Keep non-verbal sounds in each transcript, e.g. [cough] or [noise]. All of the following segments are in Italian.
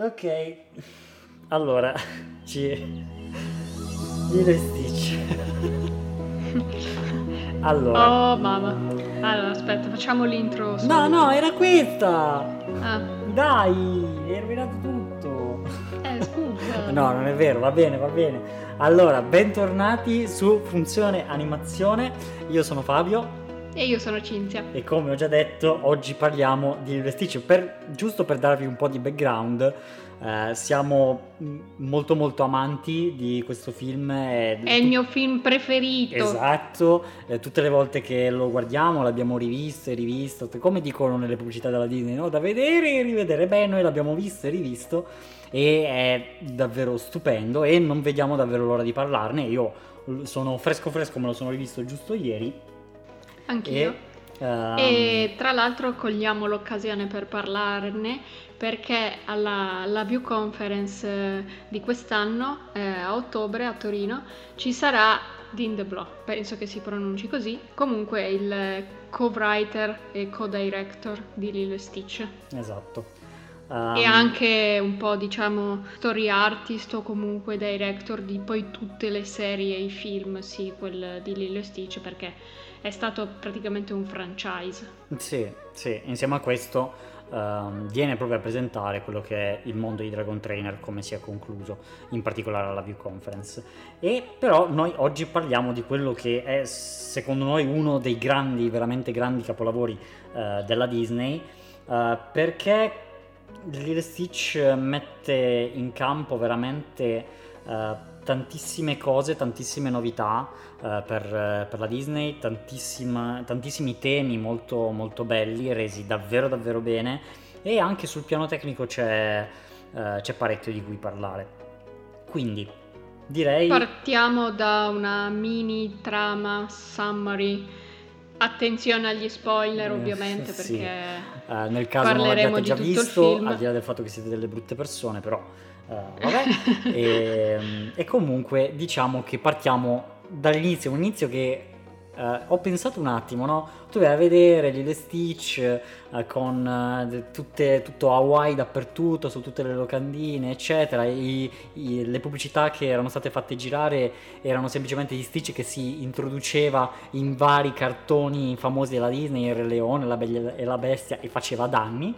Ok, allora, ci... Lilo Stitch. allora... Oh mamma. Allora, aspetta, facciamo l'intro. No, subito. no, era questa! Ah, Dai, hai rovinato tutto. eh, scusa. [laughs] No, non è vero, va bene, va bene. Allora, bentornati su Funzione Animazione. Io sono Fabio E io sono Cinzia. e come ho già detto, oggi parliamo di Stitch. Per- giusto per darvi un po' di background, eh, siamo mm, molto molto amanti di questo film. e- È il mio film preferito. Esatto, eh, tutte le volte che lo guardiamo l'abbiamo rivisto e rivisto, come dicono nelle pubblicità della Disney, no? da vedere e rivedere. Beh, noi l'abbiamo visto e rivisto e è davvero stupendo e non vediamo davvero l'ora di parlarne. Io sono fresco fresco, me lo sono rivisto giusto ieri Anch'io. e... ehm, E tra l'altro cogliamo l'occasione per parlarne perché alla, alla View Conference eh, di quest'anno, eh, a ottobre a Torino, ci sarà Dean DeBlock, penso che si pronunci così, comunque il co-writer e co-director di Lilo e Stitch. Esatto. e Ehm, anche un po' diciamo story artist o comunque director di poi tutte le serie e i film, sì, quel di Lilo e Stitch perché è stato praticamente un franchise. Sì, sì, insieme a questo ehm, viene proprio a presentare quello che è il mondo di Dragon Trainer, come si è concluso, in particolare alla View Conference. E però noi oggi parliamo di quello che è secondo noi uno dei grandi, veramente grandi capolavori eh, della Disney, eh, perché Lilo Stitch mette in campo veramente eh, tantissime cose, tantissime novità eh, per, per la Disney, tantissimi temi molto, molto belli, resi davvero davvero bene e anche sul piano tecnico c'è, eh, c'è parecchio di cui parlare. Quindi direi... Partiamo da una mini trama summary. Attenzione agli spoiler Eh, ovviamente sì. perché Eh, nel caso non l'abbiate già visto, al di là del fatto che siete delle brutte persone, però eh, vabbè. [laughs] e, e comunque diciamo che partiamo dall'inizio, un inizio che eh, ho pensato un attimo, no? Tu vai a vedere Lilo e Stitch eh, con eh, tutte, tutto Hawaii dappertutto, su tutte le locandine, eccetera. i- i- le pubblicità che erano state fatte girare erano semplicemente di Stitch che si introduceva in vari cartoni famosi della Disney, il Re Leone, la Bella e la Bestia, e faceva danni.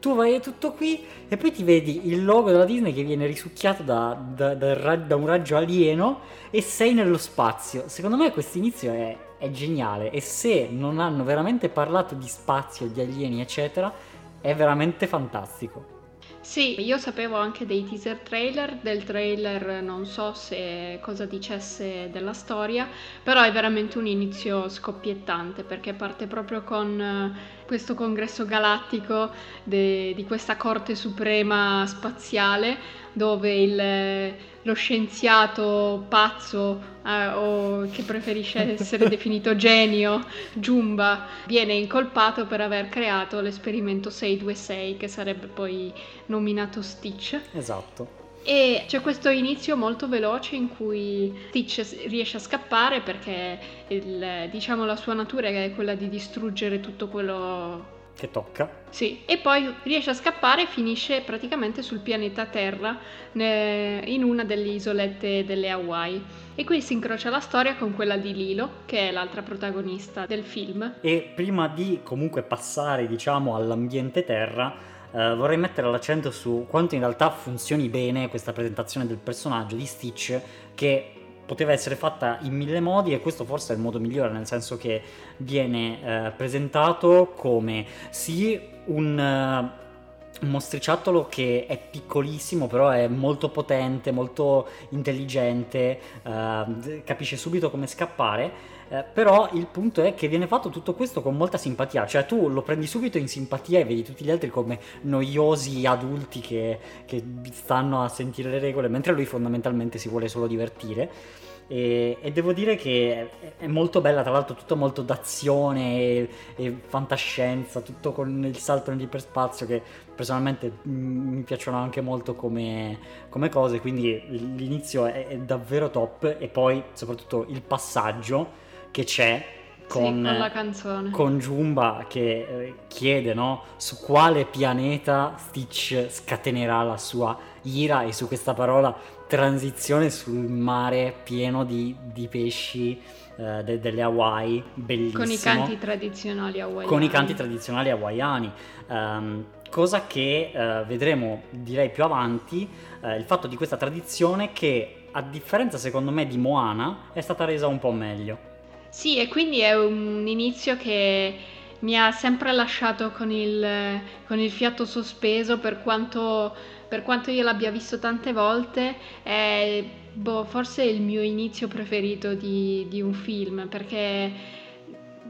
Tu vai tutto qui e poi ti vedi il logo della Disney che viene risucchiato da, da- da da un raggio alieno e sei nello spazio. Secondo me questo inizio è, è geniale e se non hanno veramente parlato di spazio, di alieni, eccetera, è veramente fantastico. Sì, io sapevo anche dei teaser trailer, del trailer non so se cosa dicesse della storia, però è veramente un inizio scoppiettante perché parte proprio con eh, questo congresso galattico de- di questa corte suprema spaziale dove il- lo scienziato pazzo eh, o che preferisce essere [laughs] definito genio, Jumba, viene incolpato per aver creato l'esperimento 626 che sarebbe poi nominato Stitch. Esatto. E c'è questo inizio molto veloce in cui Stitch riesce a scappare perché il- diciamo la sua natura è quella di distruggere tutto quello Che tocca. sì, e poi riesce a scappare e finisce praticamente sul pianeta Terra, in una delle isolette delle Hawaii. E qui si incrocia la storia con quella di Lilo, che è l'altra protagonista del film. E prima di comunque passare, diciamo, all'ambiente terra, eh, vorrei mettere l'accento su quanto in realtà funzioni bene questa presentazione del personaggio di Stitch, che poteva essere fatta in mille modi e questo forse è il modo migliore, nel senso che viene eh, presentato come sì un... un mostriciattolo che è piccolissimo, però è molto potente, molto intelligente, eh, capisce subito come scappare. Eh, però il punto è che viene fatto tutto questo con molta simpatia, cioè tu lo prendi subito in simpatia e vedi tutti gli altri come noiosi adulti che, che stanno a sentire le regole, mentre lui fondamentalmente si vuole solo divertire. E, e devo dire che è, molto bella, tra l'altro, tutto molto d'azione e, e fantascienza, tutto con il salto nell'iperspazio che personalmente mi piacciono anche molto come, come cose, quindi l'inizio è, è davvero top e poi soprattutto il passaggio che c'è con, sì, con la canzone. Con Jumba che eh, chiede no, su quale pianeta Stitch scatenerà la sua ira e su questa parola transizione sul mare pieno di, di pesci eh, de, delle Hawaii, bellissimo. Con i canti tradizionali hawaiani. Con i canti tradizionali hawaiani. Um, cosa che uh, vedremo direi più avanti, uh, il fatto di questa tradizione che a differenza secondo me di Moana è stata resa un po' meglio. Sì, e quindi è un inizio che mi ha sempre lasciato con il, con il fiato sospeso per quanto, per quanto, io l'abbia visto tante volte. È boh, forse il mio inizio preferito di, di un film perché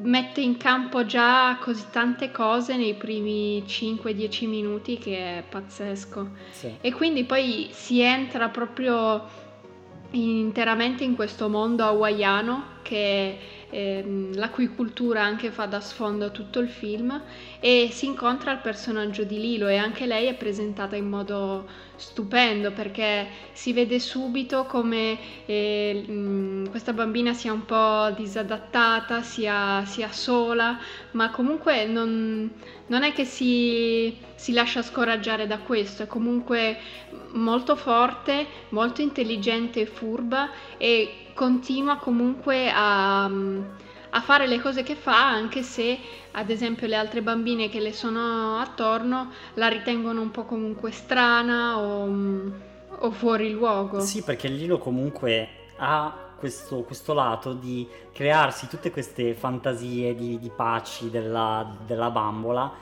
mette in campo già così tante cose nei primi 5-10 minuti che è pazzesco. Sì. E quindi poi si entra proprio interamente in questo mondo hawaiano che ehm, la cui cultura anche fa da sfondo a tutto il film e si incontra il personaggio di Lilo e anche lei è presentata in modo stupendo perché si vede subito come eh, questa bambina sia un po' disadattata, sia, sia sola, ma comunque non, non è che si, si, lascia scoraggiare da questo, è comunque molto forte, molto intelligente e furba e continua comunque a, a, fare le cose che fa anche se ad esempio le altre bambine che le sono attorno la ritengono un po' comunque strana o, o fuori luogo. Sì, perché Lilo comunque ha questo, questo, lato di crearsi tutte queste fantasie di, di paci della, della, bambola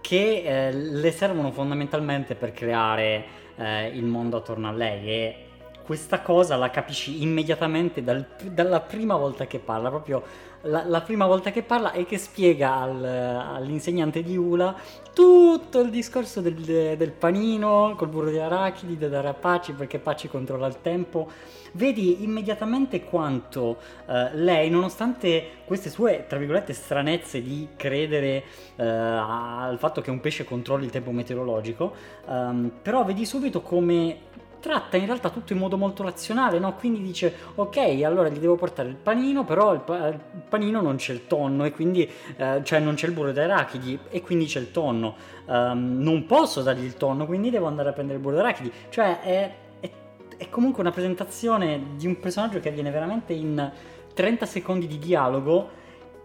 che eh, le servono fondamentalmente per creare eh, il mondo attorno a lei e questa cosa la capisci immediatamente dal, dalla prima volta che parla, proprio la, la, prima volta che parla e che spiega al, all'insegnante di Ula tutto il discorso del, del panino col burro di arachidi da dare a Paci perché Paci controlla il tempo. Vedi immediatamente quanto uh, lei, nonostante queste sue, tra virgolette, stranezze di credere uh, al fatto che un pesce controlli il tempo meteorologico, um, però vedi subito come tratta in realtà tutto in modo molto razionale, no? Quindi dice, ok, allora gli devo portare il panino, però il, pa- il panino non c'è il tonno e quindi, eh, cioè non c'è il burro d'arachidi e quindi c'è il tonno. Um, non posso dargli il tonno, quindi devo andare a prendere il burro d'arachidi. Cioè è, è, è comunque una presentazione di un personaggio che avviene veramente in 30 secondi di dialogo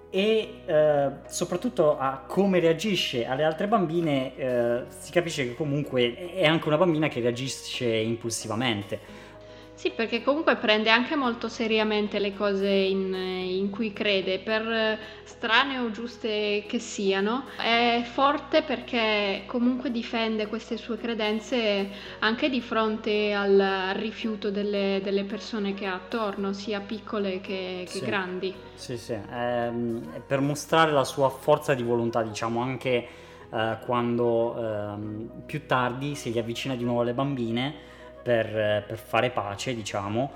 e eh, soprattutto a come reagisce alle altre bambine eh, si capisce che comunque è anche una bambina che reagisce impulsivamente sì, perché comunque prende anche molto seriamente le cose in, in, cui crede, per strane o giuste che siano. È forte perché comunque difende queste sue credenze anche di fronte al, rifiuto delle, delle, persone che ha attorno, sia piccole che, che sì. grandi. Sì, sì, ehm, per mostrare la sua forza di volontà, diciamo, anche eh, quando ehm, più tardi si riavvicina di nuovo alle bambine per, per fare pace, diciamo,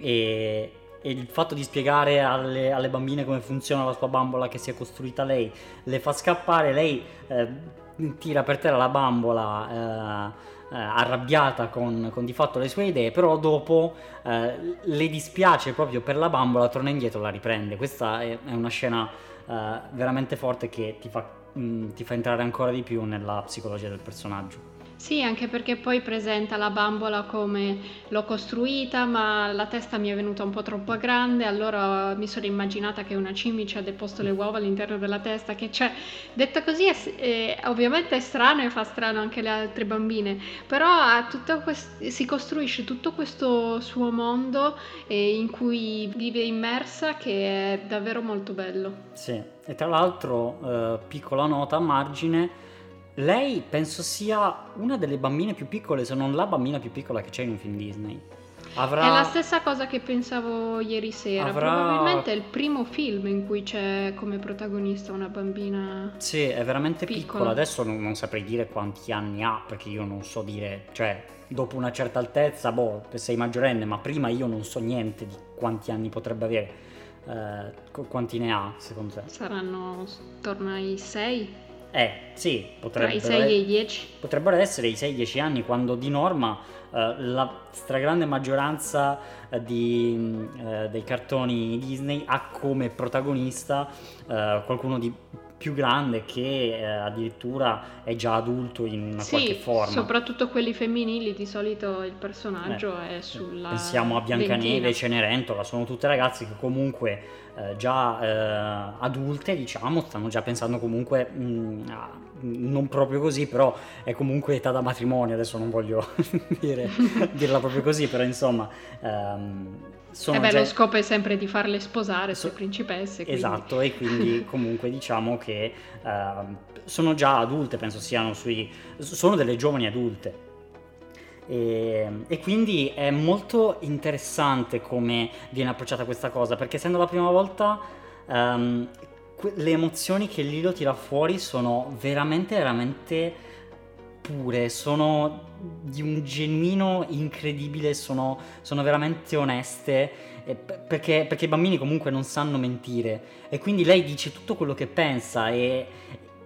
e, e, il fatto di spiegare alle, alle, bambine come funziona la sua bambola che si è costruita lei, le fa scappare, lei eh, tira per terra la bambola. Eh, eh, arrabbiata con, con, di fatto le sue idee, però dopo eh, le dispiace proprio per la bambola, torna indietro e la riprende. Questa è, è una scena eh, veramente forte che ti fa, mh, mm, ti fa entrare ancora di più nella psicologia del personaggio. Sì, anche perché poi presenta la bambola come l'ho costruita, ma la testa mi è venuta un po' troppo grande, allora mi sono immaginata che una cimice ha deposto le uova all'interno della testa, che cioè, detto così, è, è, ovviamente è strano e fa strano anche le altre bambine, però quest- si costruisce tutto questo suo mondo eh, in cui vive immersa che è davvero molto bello. Sì, e tra l'altro, eh, piccola nota a margine, lei penso sia una delle bambine più piccole, se non la bambina più piccola che c'è in un film Disney. Avrà... È la stessa cosa che pensavo ieri sera. Avrà... Probabilmente è il primo film in cui c'è come protagonista una bambina. Sì, è veramente piccola. piccola. Adesso non, non, saprei dire quanti anni ha, perché io non so dire, cioè, dopo una certa altezza, boh, sei maggiorenne, ma prima io non so niente di quanti anni potrebbe avere. Eh, quanti ne ha, secondo te? Saranno attorno ai 6. Eh, sì, Tra i 6 e i 10. Potrebbero essere i 6-10 anni quando di norma eh, la stragrande maggioranza eh, di, eh, dei cartoni Disney ha come protagonista eh, qualcuno di più grande che eh, addirittura è già adulto in una Sì, qualche forma. soprattutto quelli femminili, di solito il personaggio è sulla Pensiamo a Biancaneve, ventina. Cenerentola, sono tutte ragazze che comunque eh, già eh, adulte, diciamo, stanno già pensando comunque, mm, a- non proprio così, però è comunque età da matrimonio, adesso non voglio [laughs] dire, [laughs] dirla proprio così, però insomma, ehm, sono Eh beh, già... lo scopo è sempre di farle sposare So- su principesse, quindi... Esatto, e quindi [laughs] comunque diciamo che ehm, sono già adulte, penso siano sui... sono delle giovani adulte. E, e quindi è molto interessante come viene approcciata questa cosa, perché essendo la prima volta ehm, que- le emozioni che Lilo tira fuori sono veramente, veramente pure, sono di un genuino incredibile, sono, sono veramente oneste, eh, perché, perché i bambini comunque non sanno mentire e quindi lei dice tutto quello che pensa e,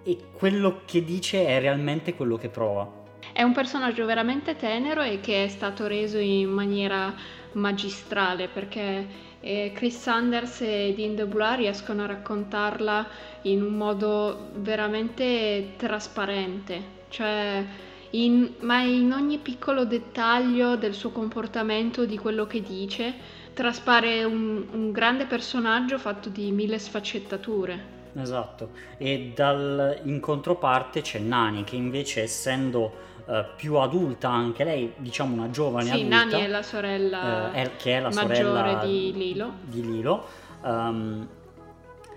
e quello che dice è realmente quello che prova. È un personaggio veramente tenero e che è stato reso in maniera magistrale perché eh, Chris Sanders e Dean DeBlois riescono a raccontarla in un modo veramente trasparente, cioè in- ma in ogni piccolo dettaglio del suo comportamento, di quello che dice, traspare un, un grande personaggio fatto di mille sfaccettature. Esatto, e dal, in controparte c'è Nani che invece essendo eh, più adulta anche lei, diciamo una giovane Sì, adulta, Nani è la sorella eh, è- che è la maggiore sorella di Lilo. di Lilo, ehm,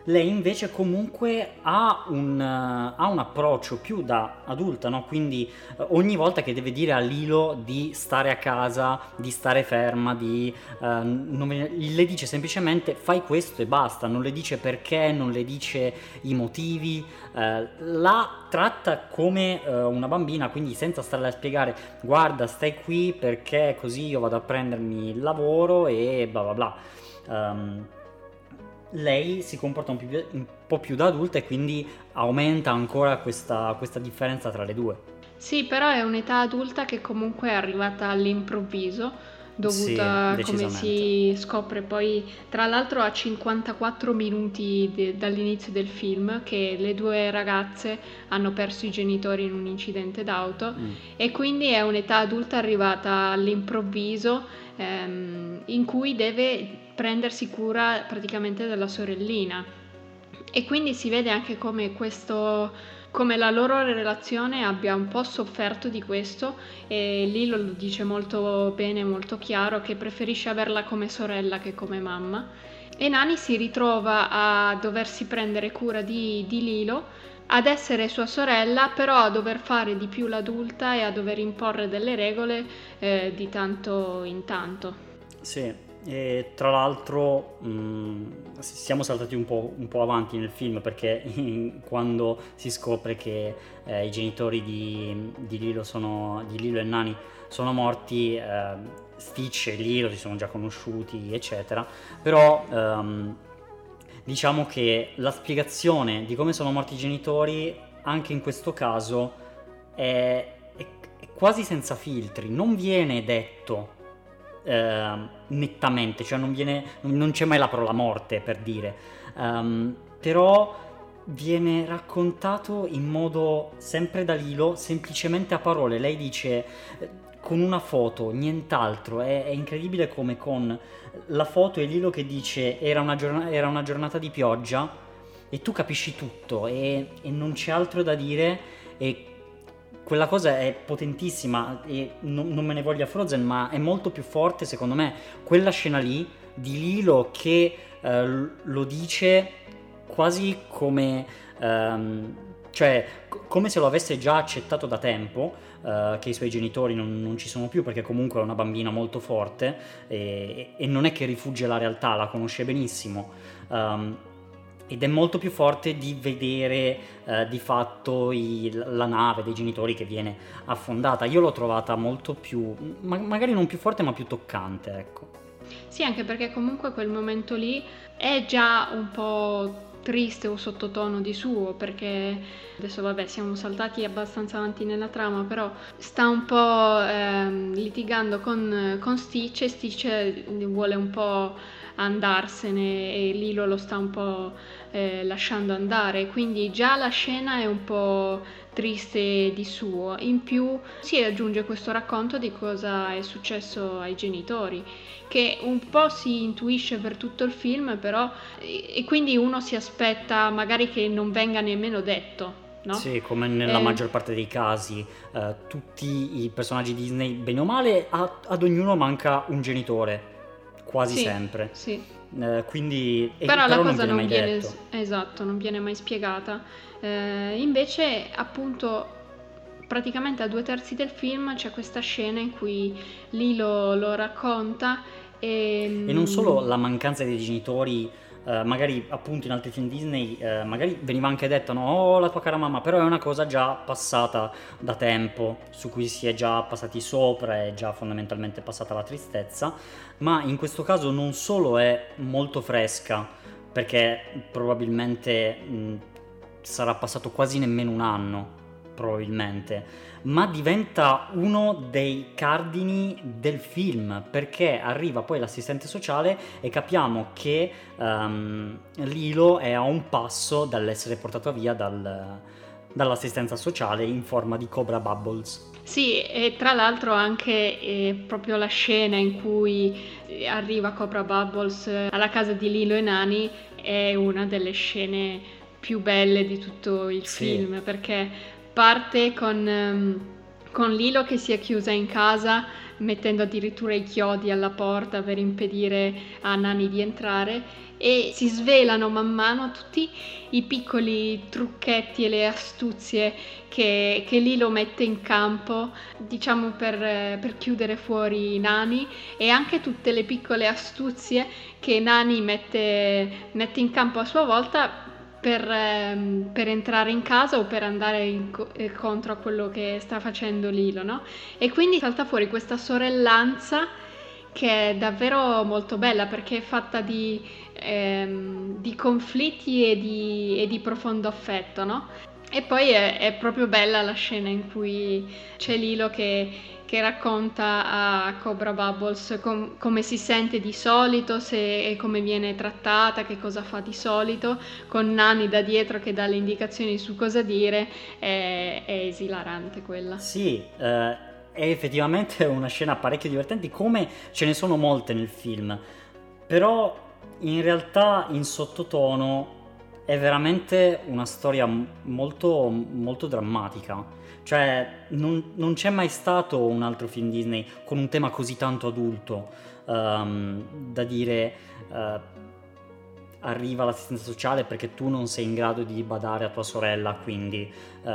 lei invece comunque ha un, eh, ha un approccio più da adulta, no? Quindi eh, ogni volta che deve dire a Lilo di stare a casa, di stare ferma, di, eh, me- le dice semplicemente fai questo e basta, non le dice perché, non le dice i motivi, eh, la tratta come eh, una bambina, quindi senza starle a spiegare guarda stai qui perché così io vado a prendermi il lavoro e bla bla bla. Ehm, lei si comporta un, più- un po' più da adulta e quindi aumenta ancora questa, questa differenza tra le due. Sì, però è un'età adulta che comunque è arrivata all'improvviso, dovuta, Sì, come si scopre poi, tra l'altro a 54 minuti de- dall'inizio del film, che le due ragazze hanno perso i genitori in un incidente d'auto Mm. e quindi è un'età adulta arrivata all'improvviso ehm, in cui deve prendersi cura praticamente della sorellina. E quindi si vede anche come questo, come la loro relazione abbia un po' sofferto di questo e Lilo lo dice molto bene, molto chiaro, che preferisce averla come sorella che come mamma. E Nani si ritrova a doversi prendere cura di, di Lilo, ad essere sua sorella, però a dover fare di più l'adulta e a dover imporre delle regole eh, di tanto in tanto. Sì, e tra l'altro mh, siamo saltati un po', un po' avanti nel film perché [laughs] quando si scopre che eh, i genitori di, di Lilo, sono, di Lilo e Nani sono morti, eh, Stitch e Lilo si sono già conosciuti, eccetera, però ehm, diciamo che la spiegazione di come sono morti i genitori anche in questo caso è, è- è quasi senza filtri, non viene detto eh, nettamente, cioè non, viene, non c'è mai la parola morte per dire, Ehm, però viene raccontato in modo sempre da Lilo, semplicemente a parole. Lei dice eh, con una foto, nient'altro, è, è incredibile come con la foto e Lilo che dice era una, giorna- era una giornata di pioggia e tu capisci tutto e, e non c'è altro da dire e quella cosa è potentissima e non, non me ne voglia Frozen, ma è molto più forte secondo me quella scena lì di Lilo che eh, lo dice quasi come, ehm, cioè, co- come se lo avesse già accettato da tempo, eh, che i suoi genitori non, non ci sono più perché comunque è una bambina molto forte e, e non è che rifugge la realtà, la conosce benissimo. Ehm, ed è molto più forte di vedere eh, di fatto i- la nave dei genitori che viene affondata. Io l'ho trovata molto più, ma- magari non più forte, ma più toccante, ecco. Sì, anche perché comunque quel momento lì è già un po' triste o sottotono di suo perché adesso vabbè siamo saltati abbastanza avanti nella trama però sta un po' ehm, litigando con, con Stitch e Stitch vuole un po' andarsene e Lilo lo sta un po' eh, lasciando andare quindi già la scena è un po' triste di suo in più si aggiunge questo racconto di cosa è successo ai genitori che un po' si intuisce per tutto il film, però e quindi uno si aspetta magari che non venga nemmeno detto. No? Sì, come nella eh... maggior parte dei casi, eh, tutti i personaggi Disney, bene o male, a, ad ognuno manca un genitore, quasi sì, sempre. Sì. Eh, quindi, però, però la cosa non viene, non viene esatto, non viene mai spiegata. Eh, invece, appunto, praticamente a due terzi del film c'è questa scena in cui Lilo lo racconta e, e non solo la mancanza dei genitori, eh, magari appunto in altri film Disney, eh, magari veniva anche detto no, oh la tua cara mamma, però è una cosa già passata da tempo, su cui si è già passati sopra, è già fondamentalmente passata la tristezza, ma in questo caso non solo è molto fresca, perché probabilmente mh, sarà passato quasi nemmeno un anno, probabilmente ma diventa uno dei cardini del film perché arriva poi l'assistente sociale e capiamo che um, Lilo è a un passo dall'essere portato via dal, dall'assistenza sociale in forma di Cobra Bubbles. Sì, e tra l'altro anche eh, proprio la scena in cui arriva Cobra Bubbles alla casa di Lilo e Nani è una delle scene più belle di tutto il sì. film perché parte con, um, con Lilo che si è chiusa in casa mettendo addirittura i chiodi alla porta per impedire a Nani di entrare e si svelano man mano tutti i piccoli trucchetti e le astuzie che, che Lilo mette in campo, diciamo per, per chiudere fuori Nani e anche tutte le piccole astuzie che Nani mette, mette in campo a sua volta per, ehm, per, entrare in casa o per andare incontro a quello che sta facendo Lilo, no? E quindi salta fuori questa sorellanza che è davvero molto bella perché è fatta di, ehm, di conflitti e di, e di, profondo affetto, no? E poi è, è proprio bella la scena in cui c'è Lilo che che racconta a Cobra Bubbles com- come si sente di solito se, e come viene trattata, che cosa fa di solito, con Nani da dietro che dà le indicazioni su cosa dire, è, è esilarante quella. Sì, eh, è effettivamente una scena parecchio divertente, come ce ne sono molte nel film, però in realtà in sottotono è veramente una storia molto, molto drammatica cioè, non, non, c'è mai stato un altro film Disney con un tema così tanto adulto um, da dire uh, arriva l'assistenza sociale perché tu non sei in grado di badare a tua sorella, quindi uh,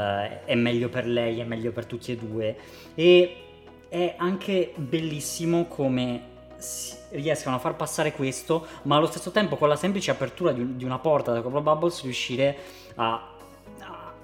è meglio per lei, è meglio per tutti e due. E è anche bellissimo come riescano a far passare questo, ma allo stesso tempo con la semplice apertura di, di una porta da Cobra Bubbles riuscire a,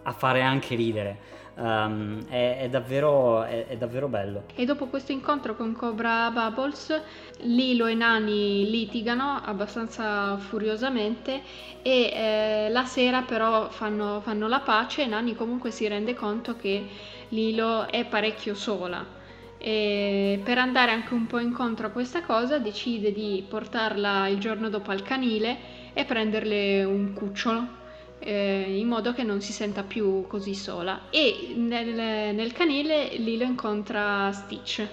a fare anche ridere. Um, è, è, davvero, è, è, davvero, bello. E dopo questo incontro con Cobra Bubbles, Lilo e Nani litigano abbastanza furiosamente e eh, la sera però fanno, fanno la pace e Nani comunque si rende conto che Lilo è parecchio sola. E per andare anche un po' incontro a questa cosa decide di portarla il giorno dopo al canile e prenderle un cucciolo eh, in modo che non si senta più così sola. E nel, nel canile Lilo incontra Stitch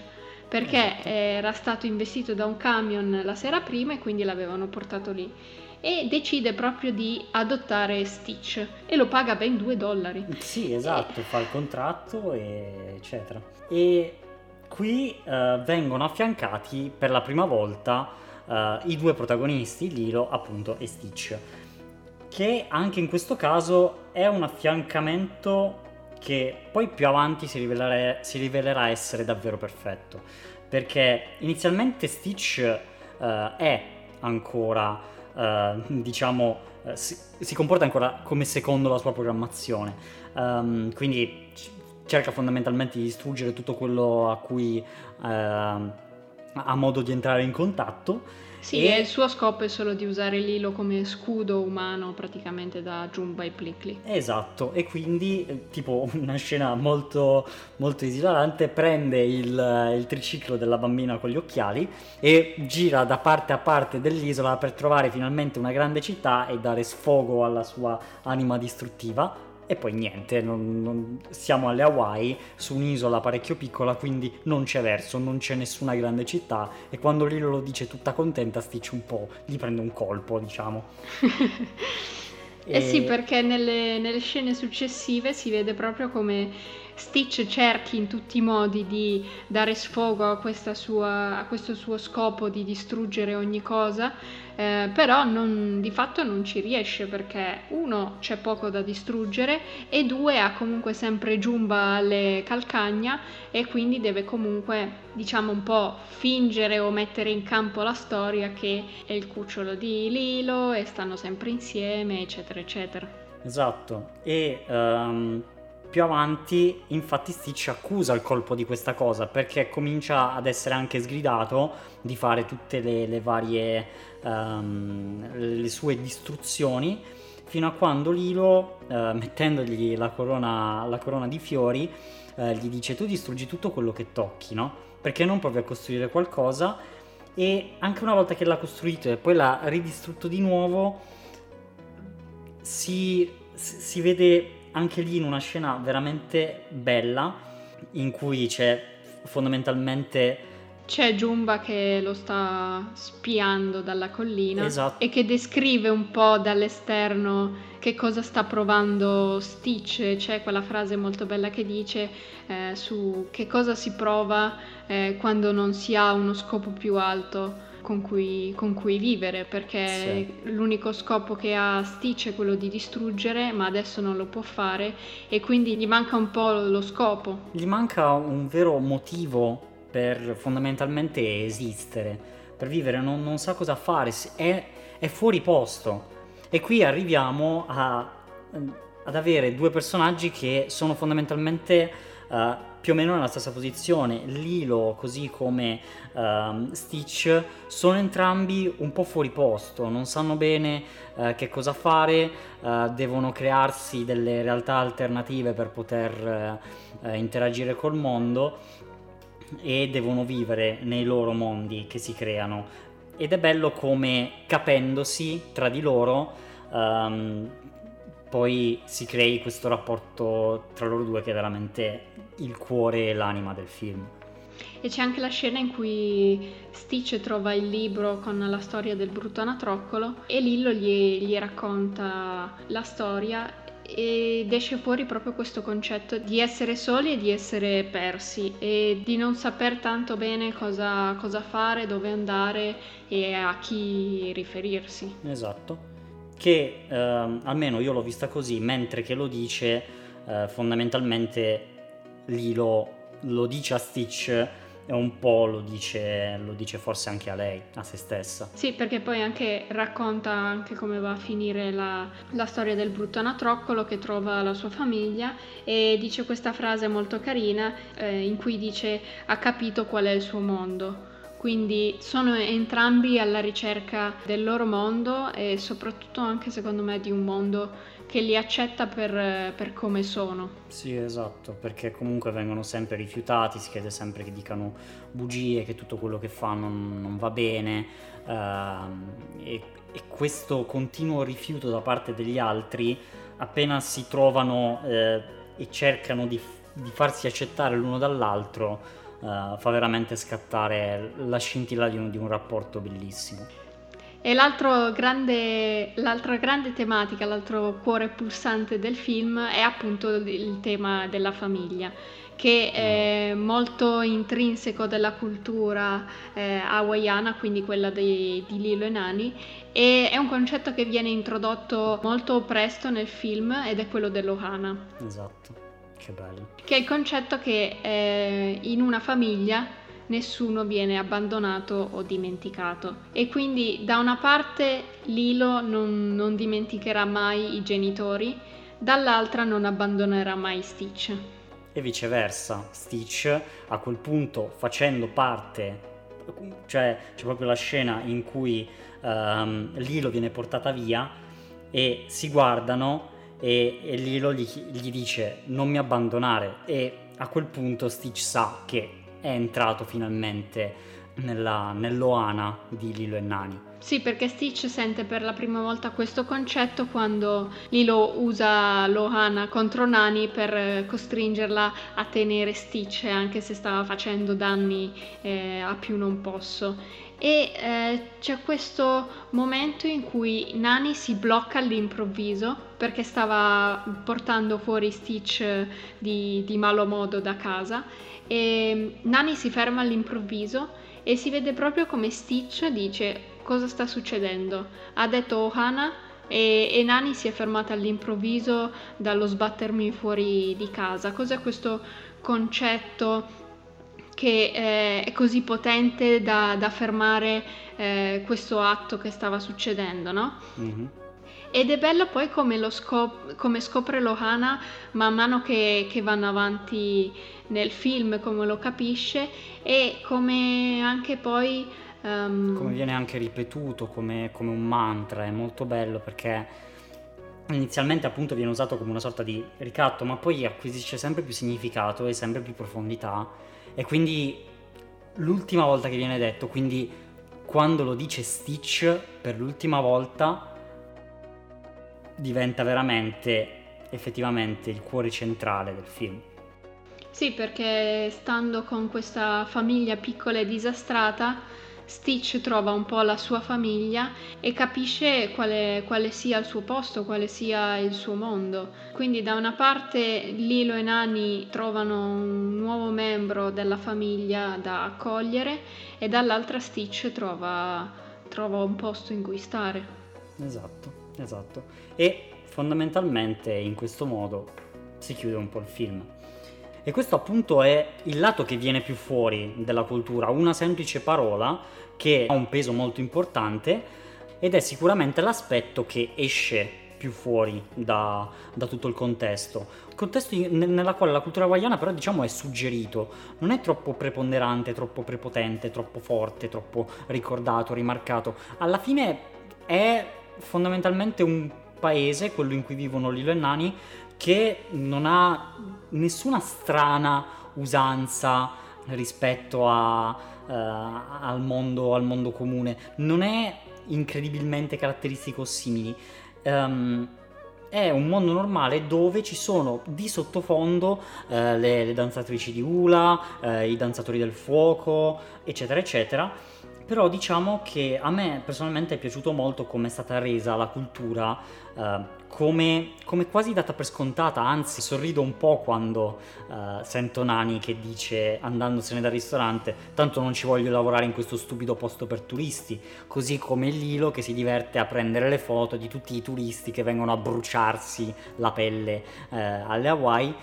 perché esatto. era stato investito da un camion la sera prima e quindi l'avevano portato lì e decide proprio di adottare Stitch e lo paga ben 2 dollari. Sì, esatto, e... fa il contratto e eccetera. E qui uh, vengono affiancati per la prima volta uh, i due protagonisti, Lilo appunto e Stitch che anche in questo caso è un affiancamento che poi più avanti si rivelerà, si rivelerà essere davvero perfetto. Perché inizialmente Stitch uh, è ancora, uh, diciamo, uh, si, si, comporta ancora come secondo la sua programmazione. Um, quindi cerca fondamentalmente di distruggere tutto quello a cui ha modo di entrare in contatto. Sì, e il suo scopo è solo di usare Lilo come scudo umano praticamente da Jumba e Plickly. Esatto, e quindi, eh, tipo [laughs] una scena molto, molto esilarante, prende il, il, triciclo della bambina con gli occhiali e gira da parte a parte dell'isola per trovare finalmente una grande città e dare sfogo alla sua anima distruttiva e poi niente, non, non, siamo alle Hawaii, su un'isola parecchio piccola, quindi non c'è verso, non c'è nessuna grande città e quando Lilo lo dice tutta contenta, Stitch un po' gli prende un colpo, diciamo. e... [laughs] Eh sì, perché nelle, nelle scene successive si vede proprio come Stitch cerchi in tutti i modi di dare sfogo a, sua, a questo suo scopo di distruggere ogni cosa, eh, però non, di fatto non ci riesce perché uno c'è poco da distruggere e due ha comunque sempre Jumba alle calcagna e quindi deve comunque diciamo un po' fingere o mettere in campo la storia che è il cucciolo di Lilo e stanno sempre insieme eccetera eccetera. Esatto e um più avanti, infatti, Stitch accusa il colpo di questa cosa perché comincia ad essere anche sgridato di fare tutte le, le varie um, le sue distruzioni fino a quando Lilo, uh, mettendogli la corona, la corona di fiori, uh, gli dice tu distruggi tutto quello che tocchi, no? Perché non provi a costruire qualcosa e anche una volta che l'ha costruito e poi l'ha ridistrutto di nuovo, si, si vede anche lì in una scena veramente bella in cui c'è fondamentalmente c'è Jumba che lo sta spiando dalla collina esatto. e che descrive un po' dall'esterno che cosa sta provando Stitch. C'è quella frase molto bella che dice eh, su che cosa si prova eh, quando non si ha uno scopo più alto con cui, con cui vivere, perché sì. l'unico scopo che ha Stitch è quello di distruggere, ma adesso non lo può fare e quindi gli manca un po' lo scopo. Gli manca un vero motivo per fondamentalmente esistere, per vivere, non, non sa cosa fare, è, è, fuori posto. E qui arriviamo a, ad avere due personaggi che sono fondamentalmente uh, più o meno nella stessa posizione. Lilo, così come uh, Stitch, sono entrambi un po' fuori posto, non sanno bene uh, che cosa fare, uh, devono crearsi delle realtà alternative per poter eh, interagire col mondo e devono vivere nei loro mondi che si creano. Ed è bello come capendosi tra di loro um, poi si crei questo rapporto tra loro due che è veramente il cuore e l'anima del film. E c'è anche la scena in cui Stitch trova il libro con la storia del brutto anatroccolo e Lillo gli, gli racconta la storia ed esce fuori proprio questo concetto di essere soli e di essere persi e di non saper tanto bene cosa, cosa fare, dove andare e a chi riferirsi. Esatto, che eh, almeno io l'ho vista così, mentre che lo dice eh, fondamentalmente Lilo lo dice a Stitch e un po' lo dice, lo dice, forse anche a lei, a se stessa. Sì, perché poi anche racconta anche come va a finire la, la, storia del brutto anatroccolo che trova la sua famiglia e dice questa frase molto carina eh, in cui dice ha capito qual è il suo mondo. Quindi sono entrambi alla ricerca del loro mondo e soprattutto anche secondo me di un mondo che li accetta per, per, come sono. Sì, esatto, perché comunque vengono sempre rifiutati, si chiede sempre che dicano bugie, che tutto quello che fanno non, non va bene uh, e, e, questo continuo rifiuto da parte degli altri, appena si trovano eh, e cercano di, di, farsi accettare l'uno dall'altro, uh, fa veramente scattare la scintilla di un, di un rapporto bellissimo. E grande, l'altra grande tematica, l'altro cuore pulsante del film è appunto il tema della famiglia, che è molto intrinseco della cultura eh, hawaiana, quindi quella dei, di Lilo e Nani, e è un concetto che viene introdotto molto presto nel film ed è quello dell'Ohana. Esatto, che bello. Che è il concetto che eh, in una famiglia nessuno viene abbandonato o dimenticato. E quindi da una parte Lilo non, non dimenticherà mai i genitori, dall'altra non abbandonerà mai Stitch. E viceversa, Stitch a quel punto facendo parte cioè c'è proprio la scena in cui um, Lilo viene portata via e si guardano e, e Lilo gli, gli dice non mi abbandonare e a quel punto Stitch sa che è entrato finalmente nella, nell'Oana di Lilo e Nani. Sì, perché Stitch sente per la prima volta questo concetto quando Lilo usa Lohana contro Nani per costringerla a tenere Stitch, anche se stava facendo danni eh, a più non posso. E eh, c'è questo momento in cui Nani si blocca all'improvviso perché stava portando fuori Stitch di, di malo modo da casa e Nani si ferma all'improvviso e si vede proprio come Stitch dice cosa sta succedendo. Ha detto Ohana e, e Nani si è fermata all'improvviso dallo sbattermi fuori di casa. Cos'è questo concetto che eh, è così potente da, da fermare eh, questo atto che stava succedendo, no? Mm-hmm. Ed è bello poi come, scop- come scopre Lohana man mano che, che, vanno avanti nel film, come lo capisce e come anche poi Um... Come viene anche ripetuto come, come, un mantra, è molto bello perché inizialmente appunto viene usato come una sorta di ricatto, ma poi acquisisce sempre più significato e sempre più profondità. E quindi l'ultima volta che viene detto, quindi quando lo dice Stitch per l'ultima volta, diventa veramente effettivamente il cuore centrale del film. Sì, perché stando con questa famiglia piccola e disastrata, Stitch trova un po' la sua famiglia e capisce quale, quale, sia il suo posto, quale sia il suo mondo. Quindi da una parte Lilo e Nani trovano un nuovo membro della famiglia da accogliere e dall'altra Stitch trova, trova un posto in cui stare. Esatto, esatto. E fondamentalmente in questo modo si chiude un po' il film. E questo appunto è il lato che viene più fuori della cultura, una semplice parola che ha un peso molto importante ed è sicuramente l'aspetto che esce più fuori da, da tutto il contesto. Contesto in, nella quale la cultura hawaiana però diciamo è suggerito, non è troppo preponderante, troppo prepotente, troppo forte, troppo ricordato, rimarcato. Alla fine è fondamentalmente un paese, quello in cui vivono Lilo e Nani, che non ha nessuna strana usanza rispetto a, uh, al, mondo, al, mondo, comune, non è incredibilmente caratteristico simili. Um, è un mondo normale dove ci sono di sottofondo eh, le, le, danzatrici di hula, eh, i danzatori del fuoco, eccetera, eccetera. Però diciamo che a me personalmente è piaciuto molto come è stata resa la cultura eh, come, come, quasi data per scontata, anzi sorrido un po' quando uh, sento Nani che dice andandosene dal ristorante tanto non ci voglio lavorare in questo stupido posto per turisti, così come Lilo che si diverte a prendere le foto di tutti i turisti che vengono a bruciarsi la pelle uh, alle Hawaii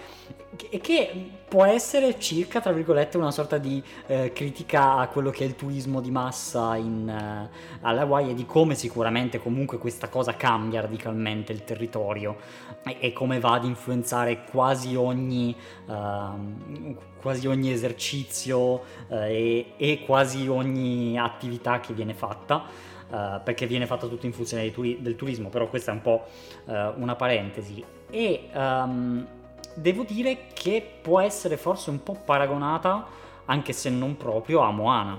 e che può essere circa, tra virgolette, una sorta di eh, critica a quello che è il turismo di massa in, alle Hawaii e di come sicuramente comunque questa cosa cambia radicalmente il territorio e, e come va ad influenzare quasi ogni, uh, quasi ogni esercizio uh, e, e, quasi ogni attività che viene fatta. Uh, perché viene fatta tutto in funzione turi- del turismo, però questa è un po' una parentesi. E um, devo dire che può essere forse un po' paragonata, anche se non proprio, a Moana.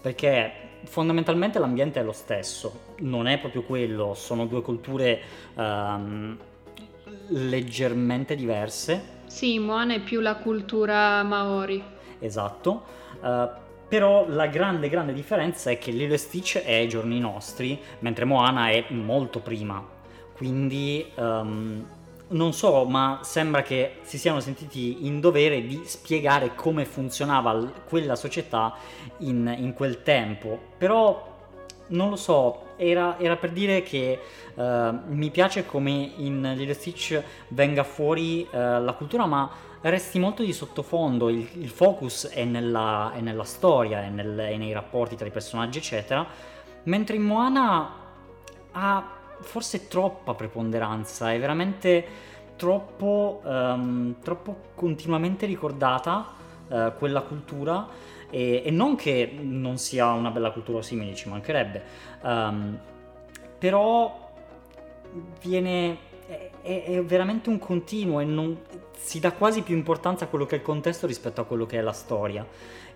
Perché fondamentalmente l'ambiente è lo stesso, non è proprio quello, sono due culture um, leggermente diverse. Sì, Moana è più la cultura maori. Esatto. Uh, però la grande grande differenza è che Lilo e Stitch è ai giorni nostri, mentre Moana è molto prima. Quindi um, non so, ma sembra che si siano sentiti in dovere di spiegare come funzionava quella società in, in quel tempo. Però non lo so, era, era per dire che uh, mi piace come in Lilo Stitch venga fuori uh, la cultura, ma resti molto di sottofondo, il, il focus è nella, è nella storia, è, nel, è, nei rapporti tra i personaggi, eccetera. Mentre in Moana ha forse troppa preponderanza, è veramente troppo, um, troppo continuamente ricordata uh, quella cultura e, e, non che non sia una bella cultura simile, ci mancherebbe, um, però viene, è, è, veramente un continuo e non, si dà quasi più importanza a quello che è il contesto rispetto a quello che è la storia.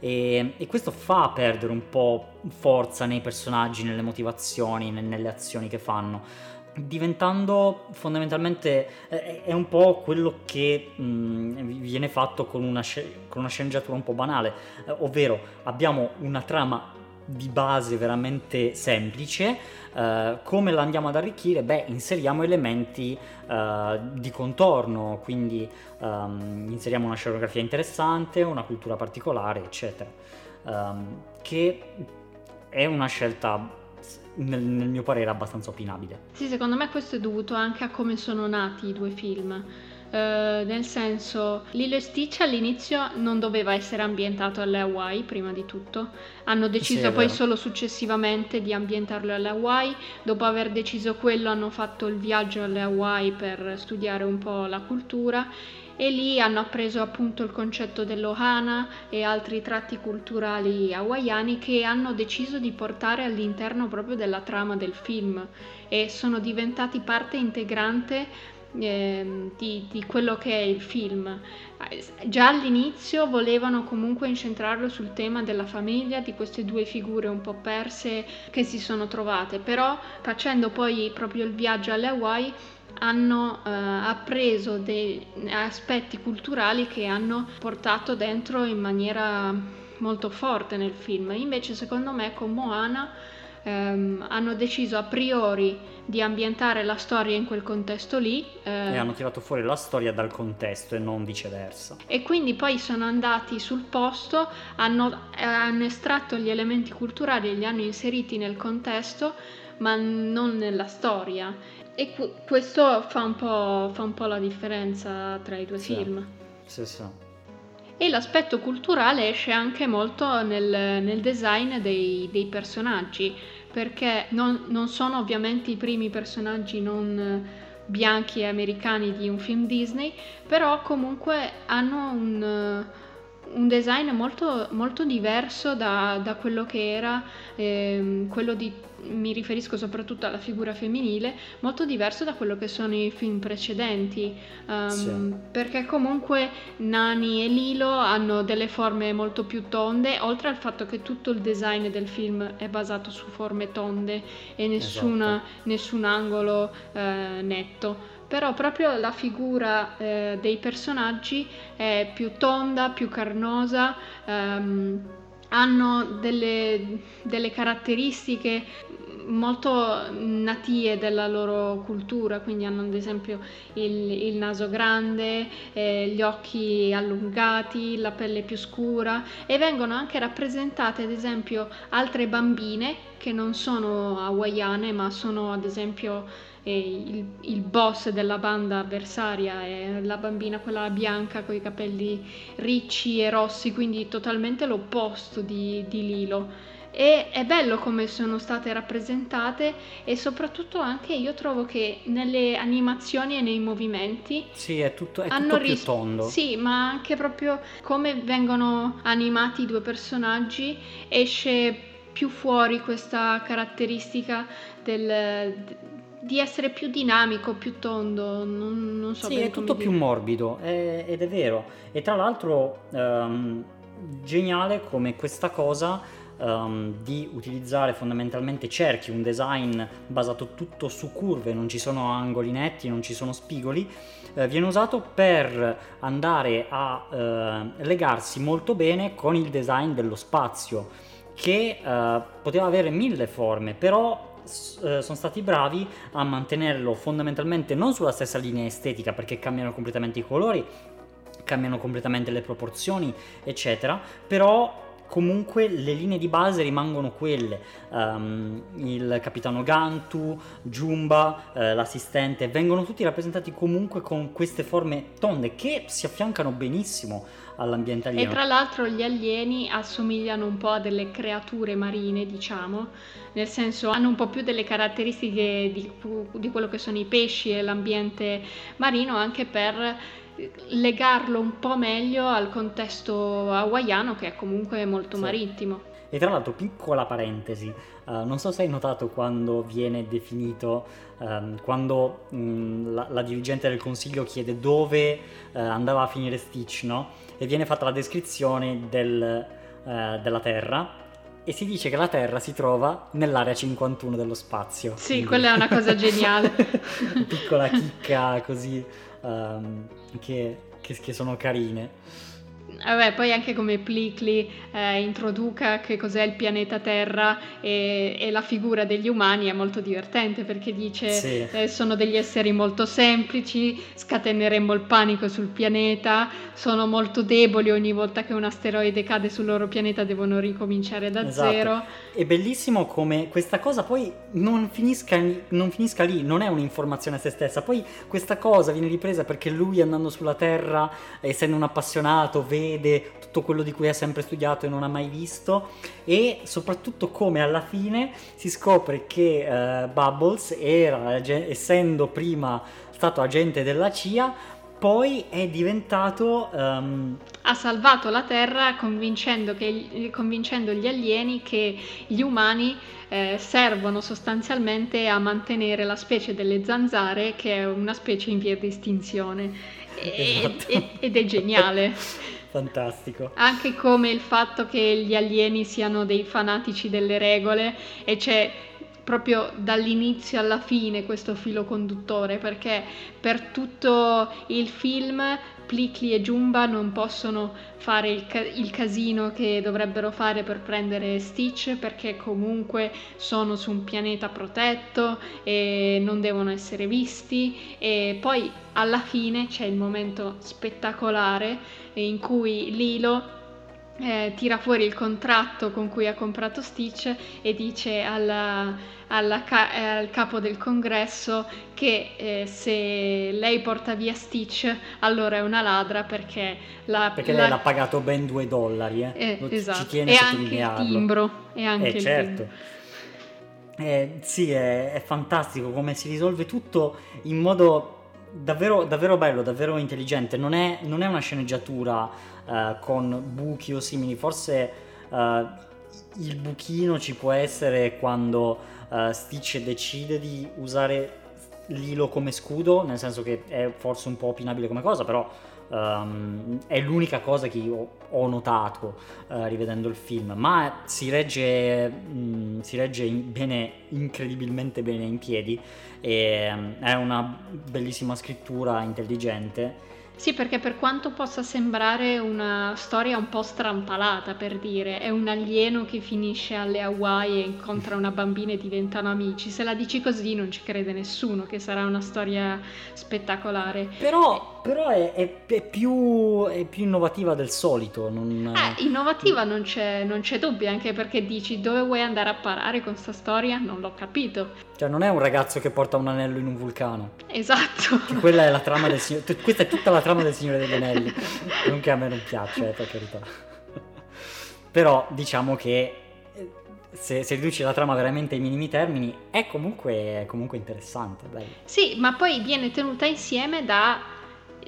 E, e, questo fa perdere un po' forza nei personaggi, nelle motivazioni, nelle azioni che fanno diventando fondamentalmente eh, è un po' quello che mm, viene fatto con una, con una, sceneggiatura un po' banale, eh, ovvero abbiamo una trama di base veramente semplice, eh, come la andiamo ad arricchire? Beh, inseriamo elementi eh, di contorno, quindi um, inseriamo una scenografia interessante, una cultura particolare, eccetera, um, che è una scelta nel, nel, mio parere abbastanza opinabile. Sì, secondo me questo è dovuto anche a come sono nati i due film. Uh, nel senso, Lilo e Stitch all'inizio non doveva essere ambientato alle Hawaii, prima di tutto. Hanno deciso sì, poi solo successivamente di ambientarlo alle Hawaii. Dopo aver deciso quello hanno fatto il viaggio alle Hawaii per studiare un po' la cultura e lì hanno appreso appunto il concetto dell'Ohana e altri tratti culturali hawaiani che hanno deciso di portare all'interno proprio della trama del film e sono diventati parte integrante eh, di, di, quello che è il film. Già all'inizio volevano comunque incentrarlo sul tema della famiglia, di queste due figure un po' perse che si sono trovate, però facendo poi proprio il viaggio alle Hawaii hanno eh, appreso dei aspetti culturali che hanno portato dentro in maniera molto forte nel film. Invece, secondo me, con Moana ehm, hanno deciso a priori di ambientare la storia in quel contesto lì. Eh, e hanno tirato fuori la storia dal contesto e non viceversa. E quindi poi sono andati sul posto, hanno, eh, hanno estratto gli elementi culturali e li hanno inseriti nel contesto, ma non nella storia. E questo fa un, fa un, po', la differenza tra i due sì. film. Sì, sì. E l'aspetto culturale esce anche molto nel, nel design dei, dei, personaggi, perché non, non, sono ovviamente i primi personaggi non bianchi e americani di un film Disney, però comunque hanno un, un design molto, molto diverso da, da, quello che era eh, quello di mi riferisco soprattutto alla figura femminile, molto diverso da quello che sono i film precedenti, um, sì. perché comunque Nani e Lilo hanno delle forme molto più tonde, oltre al fatto che tutto il design del film è basato su forme tonde e nessuna, esatto. nessun angolo eh, netto però proprio la figura eh, dei personaggi è più tonda, più carnosa, ehm, hanno delle, delle caratteristiche molto natie della loro cultura, quindi hanno ad esempio il, il naso grande, eh, gli occhi allungati, la pelle più scura e vengono anche rappresentate ad esempio altre bambine che non sono hawaiane ma sono ad esempio eh, il, il, boss della banda avversaria è la bambina quella bianca con i capelli ricci e rossi, quindi totalmente l'opposto di, di Lilo e è bello come sono state rappresentate e soprattutto anche io trovo che nelle animazioni e nei movimenti sì è tutto, è tutto ris- più tondo sì ma anche proprio come vengono animati i due personaggi esce più fuori questa caratteristica del, di essere più dinamico, più tondo, non, non so. Sì, è tutto più morbido è, ed è vero. E tra l'altro um, geniale come questa cosa um, di utilizzare fondamentalmente cerchi, un design basato tutto su curve, non ci sono angoli netti, non ci sono spigoli, eh, viene usato per andare a eh, legarsi molto bene con il design dello spazio che eh, poteva avere mille forme, però eh, sono stati bravi a mantenerlo fondamentalmente non sulla stessa linea estetica perché cambiano completamente i colori, cambiano completamente le proporzioni, eccetera, però comunque le linee di base rimangono quelle. Um, il capitano Gantu, Jumba, eh, l'assistente, vengono tutti rappresentati comunque con queste forme tonde che si affiancano benissimo all'ambiente alieno. E tra l'altro gli alieni assomigliano un po' a delle creature marine, diciamo, nel senso hanno un po' più delle caratteristiche di, di quello che sono i pesci e l'ambiente marino anche per legarlo un po' meglio al contesto hawaiano che è comunque molto sì. marittimo. E tra l'altro, piccola parentesi, uh, non so se hai notato quando viene definito, um, quando um, la, la, dirigente del consiglio chiede dove uh, andava a finire Stitch, no? E viene fatta la descrizione del, uh, della Terra e si dice che la Terra si trova nell'area 51 dello spazio. Sì, Quindi... quella è una cosa [laughs] geniale. piccola chicca così um, che, che, che sono carine. Vabbè, poi anche come Plicli eh, introduca che cos'è il pianeta Terra e, e, la figura degli umani è molto divertente perché dice sì. eh, sono degli esseri molto semplici, scateneremmo il panico sul pianeta, sono molto deboli ogni volta che un asteroide cade sul loro pianeta devono ricominciare da esatto. zero. È bellissimo come questa cosa poi non finisca, non finisca lì, non è un'informazione a se stessa, poi questa cosa viene ripresa perché lui andando sulla Terra, essendo un appassionato, vede vede tutto quello di cui ha sempre studiato e non ha mai visto e soprattutto come alla fine si scopre che uh, Bubbles era, essendo prima stato agente della CIA, poi è diventato... Um... Ha salvato la Terra convincendo, che, convincendo gli alieni che gli umani eh, servono sostanzialmente a mantenere la specie delle zanzare, che è una specie in via di estinzione. Esatto. ed è geniale. [laughs] Fantastico. Anche come il fatto che gli alieni siano dei fanatici delle regole e c'è proprio dall'inizio alla fine questo filo conduttore perché per tutto il film Plicli e Jumba non possono fare il, ca- il, casino che dovrebbero fare per prendere Stitch perché comunque sono su un pianeta protetto e non devono essere visti. E poi alla fine c'è il momento spettacolare in cui Lilo eh, tira fuori il contratto con cui ha comprato Stitch e dice alla, alla ca- eh, al capo del congresso che eh, se lei porta via Stitch allora è una ladra perché, la, perché la... lei l'ha pagato ben due dollari eh? eh esatto. ci tiene e anche il timbro e anche eh, certo. Eh, sì, è, è fantastico come si risolve tutto in modo davvero, davvero bello, davvero intelligente. Non è, non è una sceneggiatura uh, con buchi o simili, forse uh, il buchino ci può essere quando uh, Stitch decide di usare Lilo come scudo, nel senso che è forse un po' opinabile come cosa, però Um, è l'unica cosa che io ho notato uh, rivedendo il film, ma si regge, mh, si regge in, bene, incredibilmente bene in piedi e um, è una bellissima scrittura intelligente sì, perché per quanto possa sembrare una storia un po' strampalata, per dire, è un alieno che finisce alle Hawaii e incontra una bambina e diventano amici. Se la dici così non ci crede nessuno che sarà una storia spettacolare. Però, però è, è, è, più, è, più, innovativa del solito. Non... Eh, innovativa non c'è, non c'è dubbio, anche perché dici dove vuoi andare a parare con questa storia? Non l'ho capito. Cioè, non è un ragazzo che porta un anello in un vulcano. Esatto. Che quella è la trama del Signore. [laughs] Questa è tutta la trama del Signore degli Anelli. non che a me non piace, eh, per carità. Però diciamo che eh, se, se, riduci la trama veramente ai minimi termini, è comunque, è comunque interessante. Bello. Sì, ma poi viene tenuta insieme da,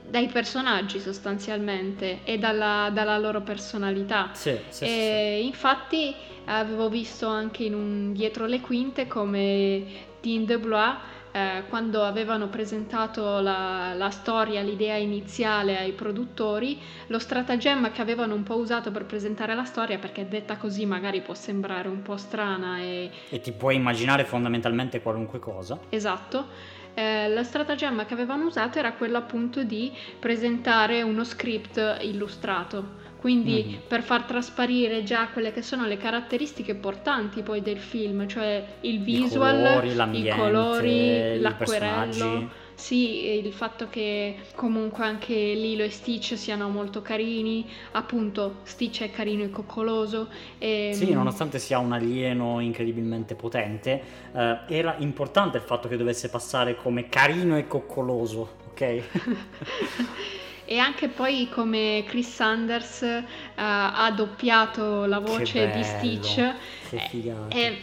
dai personaggi sostanzialmente e dalla, dalla loro personalità. Sì, sì, sì, Infatti avevo visto anche in un dietro le quinte come Dean DeBlois eh, quando avevano presentato la, la, storia, l'idea iniziale ai produttori, lo stratagemma che avevano un po' usato per presentare la storia, perché detta così magari può sembrare un po' strana e... E ti puoi immaginare fondamentalmente qualunque cosa. Esatto. Eh, lo stratagemma che avevano usato era quello appunto di presentare uno script illustrato quindi mm-hmm. per far trasparire già quelle che sono le caratteristiche portanti poi del film, cioè il visual, I colori, i colori l'acquerello. Sì, il fatto che comunque anche Lilo e Stitch siano molto carini, appunto Stitch è carino e coccoloso. E... Sì, nonostante sia un alieno incredibilmente potente, eh, era importante il fatto che dovesse passare come carino e coccoloso, ok? [laughs] e anche poi come Chris Sanders uh, ha doppiato la voce di Stitch. Che figata. È,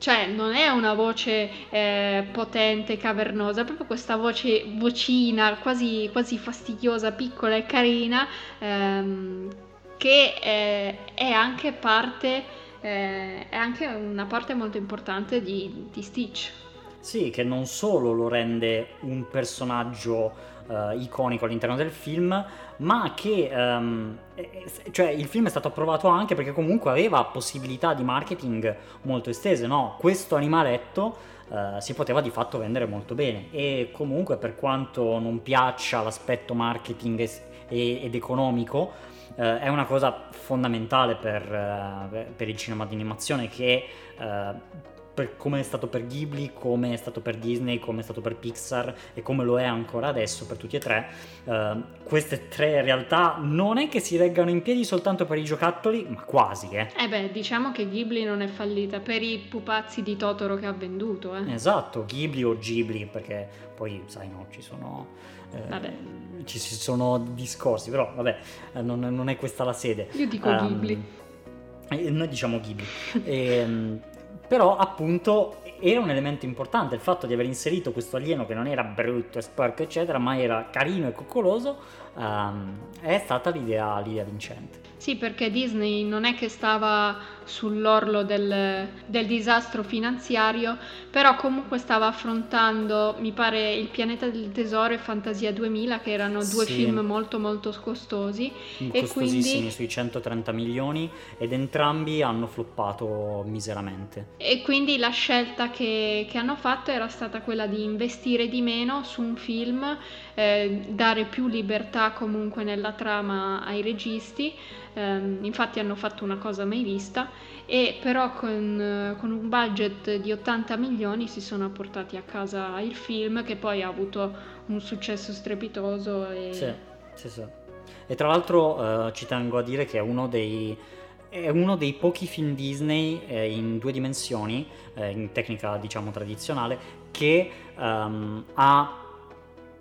cioè non è una voce eh, potente, cavernosa, è proprio questa voce vocina, quasi, quasi fastidiosa, piccola e carina, ehm, che è, è, anche parte, eh, è anche una parte molto importante di, di Stitch. Sì, che non solo lo rende un personaggio uh, iconico all'interno del film, ma che um, cioè, il film è stato approvato anche perché comunque aveva possibilità di marketing molto estese, no? Questo animaletto uh, si poteva di fatto vendere molto bene e comunque per quanto non piaccia l'aspetto marketing es- ed economico, uh, è una cosa fondamentale per, per il cinema di animazione che per, come è stato per Ghibli, come è stato per Disney, come è stato per Pixar e come lo è ancora adesso per tutti e tre, uh, queste tre realtà non è che si reggano in piedi soltanto per i giocattoli, ma quasi, eh. Eh beh, diciamo che Ghibli non è fallita per i pupazzi di Totoro che ha venduto, eh. Esatto, Ghibli o Ghibli, perché poi, sai, no, ci sono... Eh, ci sono discorsi, però vabbè, eh, non, non, è questa la sede. Io dico um, Ghibli. Noi diciamo Ghibli. e, ehm, però appunto era un elemento importante il fatto di aver inserito questo alieno che non era brutto e sporco eccetera ma era carino e coccoloso um, è stata l'idea, l'idea vincente sì, perché Disney non è che stava sull'orlo del, del, disastro finanziario, però comunque stava affrontando, mi pare, Il pianeta del tesoro e Fantasia 2000, che erano due sì. film molto molto costosi. E quindi, sui 130 milioni, ed entrambi hanno floppato miseramente. E quindi la scelta che, che hanno fatto era stata quella di investire di meno su un film, eh, dare più libertà comunque nella trama ai registi Um, infatti hanno fatto una cosa mai vista e però con, con, un budget di 80 milioni si sono portati a casa il film che poi ha avuto un successo strepitoso. E... Sì, sì, sì. E tra l'altro uh, ci tengo a dire che è uno dei, è uno dei pochi film Disney eh, in due dimensioni, eh, in tecnica diciamo tradizionale, che um, ha,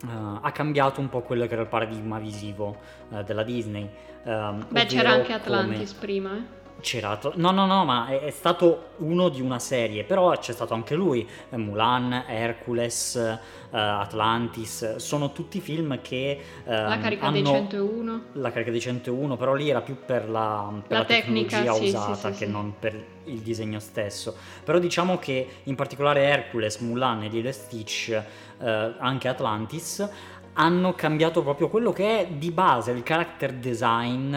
uh, ha, cambiato un po' quello che era il paradigma visivo uh, della Disney. Um, Beh, c'era anche Atlantis come... prima, eh? C'era no, no, no, ma è, è, stato uno di una serie, però c'è stato anche lui, eh, Mulan, Hercules, uh, Atlantis, sono tutti film che... Um, la carica hanno... dei 101. La carica dei 101, però lì era più per la, per la, la tecnica, tecnologia sì, usata sì, sì, che non per il disegno stesso. Però diciamo che in particolare Hercules, Mulan e Lilo Stitch, uh, anche Atlantis, hanno cambiato proprio quello che è di base il character design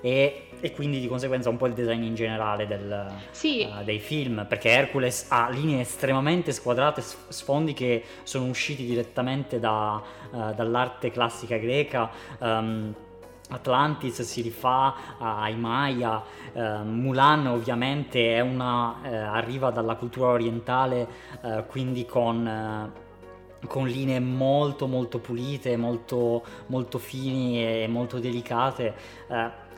e, e quindi di conseguenza un po' il design in generale del, sì. uh, dei film, perché Hercules ha linee estremamente squadrate, sfondi che sono usciti direttamente da, uh, dall'arte classica greca. Um, Atlantis si rifà ai Maya, uh, Mulan ovviamente una, arriva dalla cultura orientale, quindi con con linee molto molto pulite, molto, molto fini e molto delicate.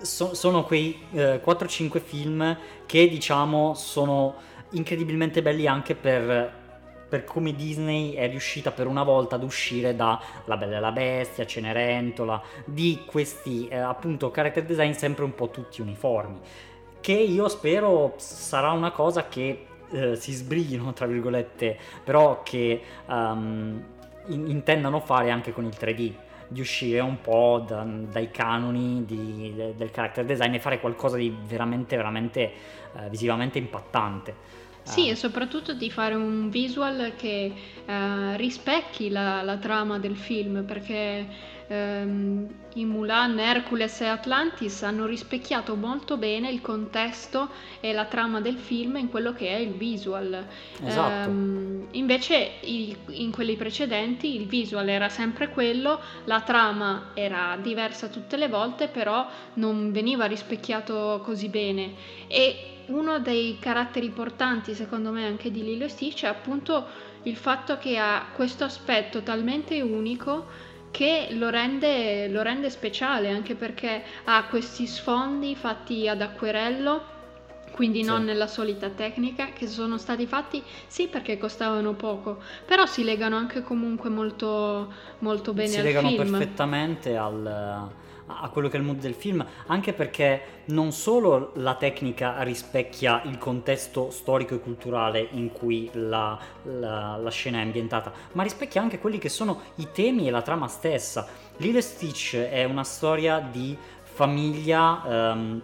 So, sono quei eh, 4-5 film che diciamo sono incredibilmente belli anche per, per, come Disney è riuscita per una volta ad uscire da La Bella e la Bestia, Cenerentola, di questi eh, appunto character design sempre un po' tutti uniformi. Che io spero sarà una cosa che eh, si sbrighino, tra virgolette, però che um, in- intendano fare anche con il 3D di uscire un po' da, dai canoni di, de, del character design e fare qualcosa di veramente, veramente uh, visivamente impattante. Sì, uh. e soprattutto di fare un visual che uh, rispecchi la, la, trama del film, perché ehm, i Mulan, Hercules e Atlantis hanno rispecchiato molto bene il contesto e la trama del film in quello che è il visual. Esatto. Ehm, invece il, in quelli precedenti il visual era sempre quello, la trama era diversa tutte le volte, però non veniva rispecchiato così bene. E uno dei caratteri portanti, secondo me, anche di Lilo e Stitch è appunto il fatto che ha questo aspetto talmente unico che lo rende, lo rende speciale anche perché ha questi sfondi fatti ad acquerello quindi non sì. nella solita tecnica, che sono stati fatti sì perché costavano poco, però si legano anche comunque molto, molto bene si al film. Si legano perfettamente al, a quello che è il mood del film, anche perché non solo la tecnica rispecchia il contesto storico e culturale in cui la, la, la scena è ambientata, ma rispecchia anche quelli che sono i temi e la trama stessa. Lilo Stitch è una storia di famiglia, ehm,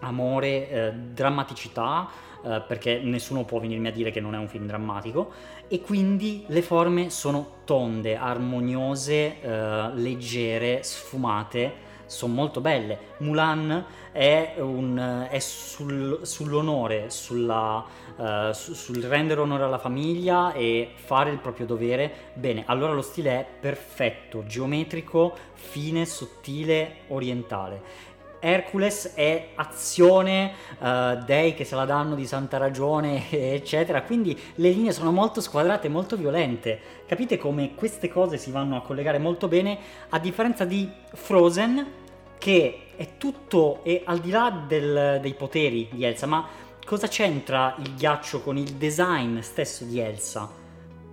amore, eh, drammaticità, eh, perché nessuno può venirmi a dire che non è un film drammatico, e quindi le forme sono tonde, armoniose, eh, leggere, sfumate, sono molto belle. Mulan è, un, è sul, sull'onore, sulla, uh, su, sul rendere onore alla famiglia e fare il proprio dovere. Bene, allora lo stile è perfetto, geometrico, fine, sottile, orientale. Hercules è azione, uh, dei che se la danno di santa ragione, [laughs] eccetera. Quindi le linee sono molto squadrate, molto violente. Capite come queste cose si vanno a collegare molto bene, a differenza di Frozen, che è tutto è al di là del, dei poteri di Elsa, ma cosa c'entra il ghiaccio con il design stesso di Elsa?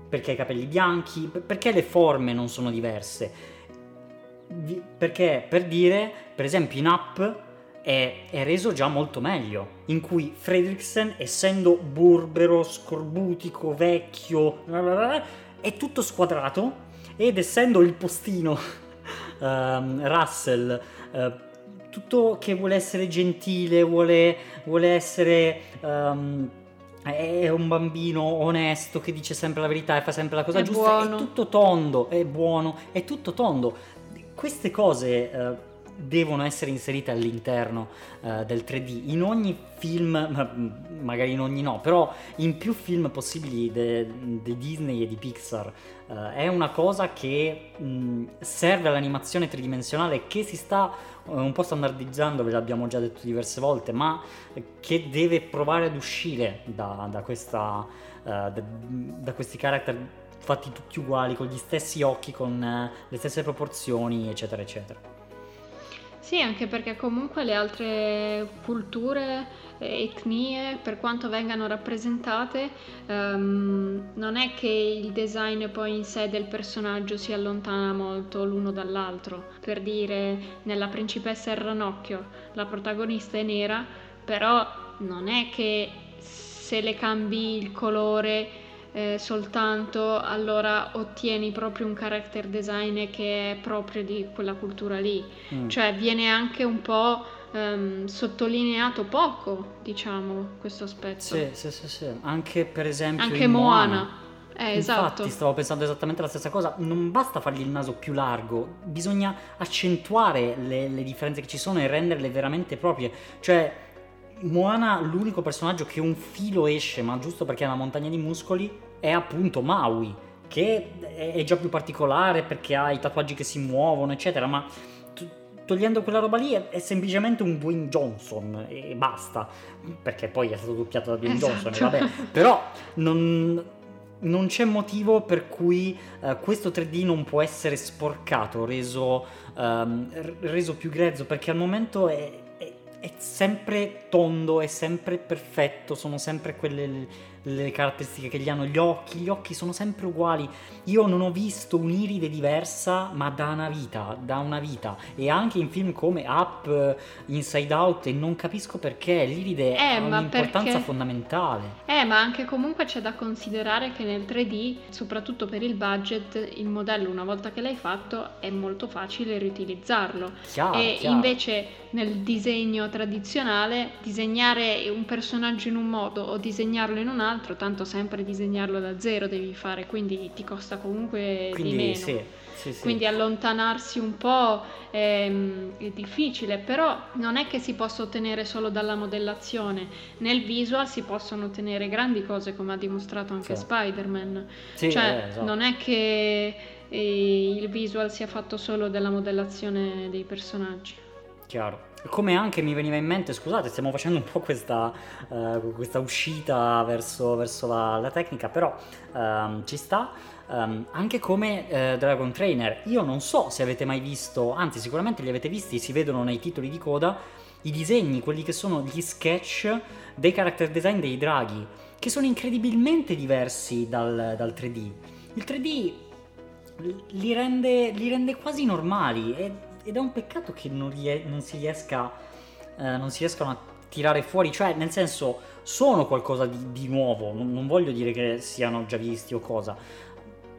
Perché i capelli bianchi? Perché le forme non sono diverse? perché per dire, per esempio in Up è, è, reso già molto meglio, in cui Fredriksen, essendo burbero, scorbutico, vecchio, è tutto squadrato ed essendo il postino um, Russell, uh, tutto che vuole essere gentile, vuole, vuole essere... Um, è un bambino onesto che dice sempre la verità e fa sempre la cosa è giusta, buono. è tutto tondo, è buono, è tutto tondo queste cose eh, devono essere inserite all'interno eh, del 3D in ogni film, magari in ogni no, però in più film possibili di Disney e di Pixar. Eh, è una cosa che mh, serve all'animazione tridimensionale che si sta eh, un po' standardizzando, ve l'abbiamo già detto diverse volte, ma che deve provare ad uscire da, da, questa, uh, da, da questi character fatti tutti uguali, con gli stessi occhi, con le stesse proporzioni, eccetera, eccetera. Sì, anche perché comunque le altre culture, etnie, per quanto vengano rappresentate, um, non è che il design poi in sé del personaggio si allontana molto l'uno dall'altro. Per dire, nella principessa il ranocchio, la protagonista è nera, però non è che se le cambi il colore eh, soltanto, allora ottieni proprio un character design che è proprio di quella cultura lì. Mm. Cioè viene anche un po' ehm, sottolineato poco, diciamo, questo aspetto. Sì, sì, sì, sì. Anche per esempio Anche Moana. Moana. Eh, esatto. Infatti stavo pensando esattamente la stessa cosa, non basta fargli il naso più largo, bisogna accentuare le, le differenze che ci sono e renderle veramente proprie. Cioè, Moana, l'unico personaggio che un filo esce, ma giusto perché ha una montagna di muscoli, è appunto Maui, che è già più particolare perché ha i tatuaggi che si muovono, eccetera, ma togliendo quella roba lì è, è, semplicemente un Dwayne Johnson e basta, perché poi è stato doppiato da Dwayne esatto. Johnson, vabbè, però non, non, c'è motivo per cui uh, questo 3D non può essere sporcato, reso, um, reso più grezzo, perché al momento è, è, sempre tondo, è sempre perfetto, sono sempre quelle le caratteristiche che gli hanno gli occhi, gli occhi sono sempre uguali. Io non ho visto un'iride diversa, ma da una vita, da una vita. E anche in film come Up, Inside Out, e non capisco perché l'iride eh, ha un'importanza perché... fondamentale. Eh, ma anche comunque c'è da considerare che nel 3D, soprattutto per il budget, il modello una volta che l'hai fatto è molto facile riutilizzarlo. Chiaro, e chiaro. invece nel disegno tradizionale, disegnare un personaggio in un modo o disegnarlo in un altro altro, tanto sempre disegnarlo da zero devi fare, quindi ti costa comunque quindi, di meno. Sì, sì, sì. Quindi allontanarsi un po' è, è, difficile, però non è che si possa ottenere solo dalla modellazione. Nel visual si possono ottenere grandi cose, come ha dimostrato anche Spider-Man. cioè, eh, esatto. non è che eh, il visual sia fatto solo dalla modellazione dei personaggi. Chiaro. Come anche mi veniva in mente, scusate, stiamo facendo un po' questa, uh, questa uscita verso, verso la, la, tecnica, però um, ci sta. Um, anche come uh, Dragon Trainer, io non so se avete mai visto, anzi sicuramente li avete visti, si vedono nei titoli di coda, i disegni, quelli che sono gli sketch dei character design dei draghi, che sono incredibilmente diversi dal, dal 3D. Il 3D li rende, li rende quasi normali e ed è un peccato che non, rie- non si riesca, eh, non si riescano a tirare fuori, cioè nel senso sono qualcosa di, di nuovo, non, non voglio dire che siano già visti o cosa,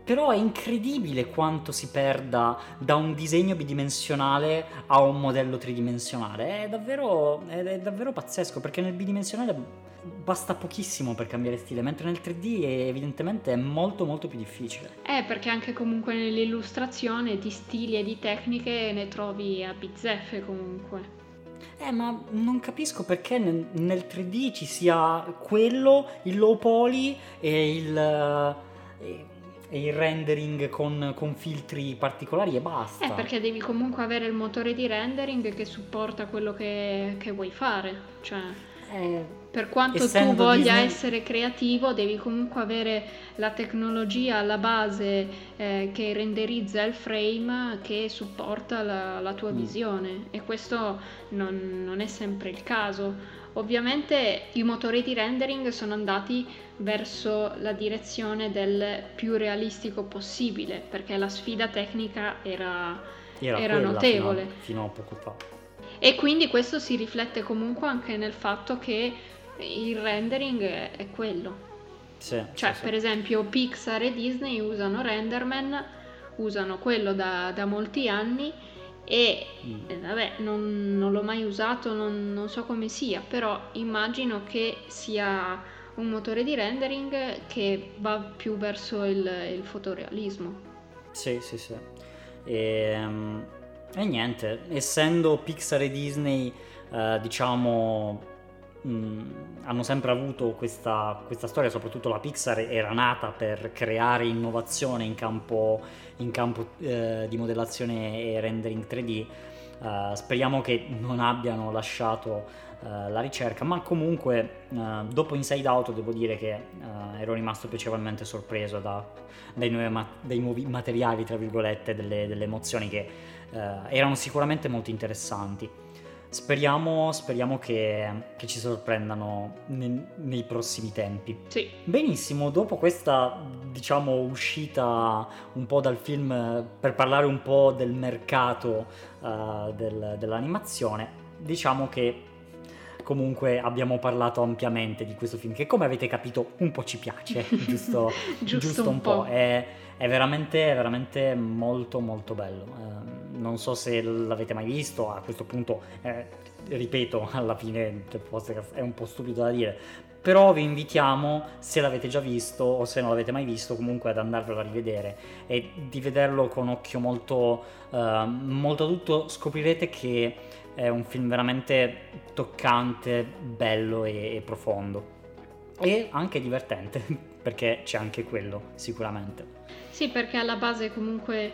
però è incredibile quanto si perda da un disegno bidimensionale a un modello tridimensionale. È davvero, è davvero pazzesco perché nel bidimensionale basta pochissimo per cambiare stile, mentre nel 3D evidentemente è molto molto più difficile. Eh, perché anche comunque nell'illustrazione di stili e di tecniche ne trovi a bizzeffe comunque. Eh, ma non capisco perché nel, nel 3D ci sia quello, il low poly e il... E e il rendering con, con, filtri particolari e basta. Eh, perché devi comunque avere il motore di rendering che supporta quello che, che vuoi fare. Cioè, eh, per quanto tu voglia Disney... essere creativo, devi comunque avere la tecnologia alla base eh, che renderizza il frame che supporta la, la tua mm. visione. E questo non, non è sempre il caso. Ovviamente i motori di rendering sono andati verso la direzione del più realistico possibile, perché la sfida tecnica era, era, era notevole. Fino a, fino a poco fa. E quindi questo si riflette comunque anche nel fatto che il rendering è quello. Sì, cioè, sì, per sì. esempio, Pixar e Disney usano Renderman, usano quello da, da molti anni e mm. eh, vabbè, non, non, l'ho mai usato, non, non so come sia, però immagino che sia un motore di rendering che va più verso il, il fotorealismo. Sì, sì, sì. E, um, e, niente, essendo Pixar e Disney, uh, diciamo, mm, hanno sempre avuto questa, questa, storia, soprattutto la Pixar era nata per creare innovazione in campo, in campo uh, di modellazione e rendering 3D. Uh, eh, speriamo che non abbiano lasciato uh, la ricerca, ma comunque uh, dopo Inside Out devo dire che ero rimasto piacevolmente sorpreso da, dai, nuovi, ma- dai, nuovi, materiali, tra virgolette, delle, delle emozioni che erano sicuramente molto interessanti. Speriamo, speriamo che, che, ci sorprendano ne, nei prossimi tempi. Sì. Benissimo, dopo questa diciamo uscita un po' dal film per parlare un po' del mercato uh, del, dell'animazione, diciamo che comunque abbiamo parlato ampiamente di questo film che come avete capito un po' ci piace, [laughs] giusto, giusto, giusto, un po'. po'. È, è, veramente, veramente molto molto bello. Eh, non so se l'avete mai visto, a questo punto, eh, ripeto, [laughs] alla fine è un po' stupido da dire, però vi invitiamo, se l'avete già visto o se non l'avete mai visto, comunque ad andarvelo a rivedere e di vederlo con occhio molto, uh, molto adulto, scoprirete che è un film veramente toccante, bello e, e profondo. E anche divertente, [laughs] perché c'è anche quello, sicuramente. Sì, perché alla base comunque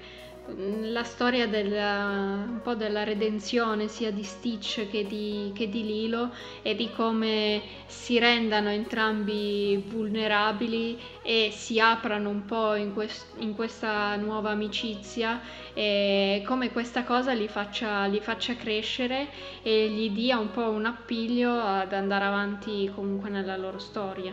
Mm, la storia della, un po' della redenzione sia di Stitch che di, che di, Lilo e di come si rendano entrambi vulnerabili e si aprano un po' in, quest, in questa nuova amicizia e come questa cosa li faccia, li faccia crescere e gli dia un po' un appiglio ad andare avanti comunque nella loro storia.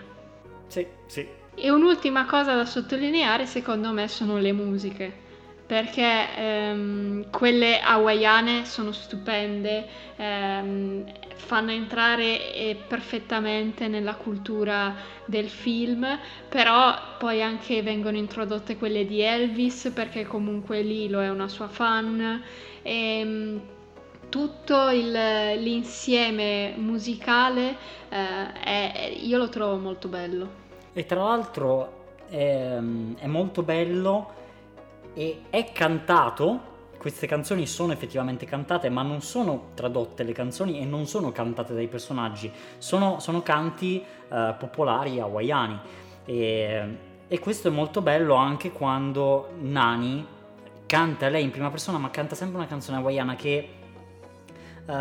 Sì, sì. E un'ultima cosa da sottolineare secondo me sono le musiche perché ehm, quelle hawaiane sono stupende, ehm, fanno entrare eh, perfettamente nella cultura del film, però poi anche vengono introdotte quelle di Elvis perché comunque Lilo è una sua fan. E, ehm, tutto il, l'insieme musicale eh, è, io lo trovo molto bello. E tra l'altro è, è molto bello e è cantato. Queste canzoni sono effettivamente cantate, ma non sono tradotte le canzoni e non sono cantate dai personaggi, sono, sono canti uh, popolari hawaiani. E, e questo è molto bello anche quando Nani canta lei in prima persona, ma canta sempre una canzone hawaiana che uh,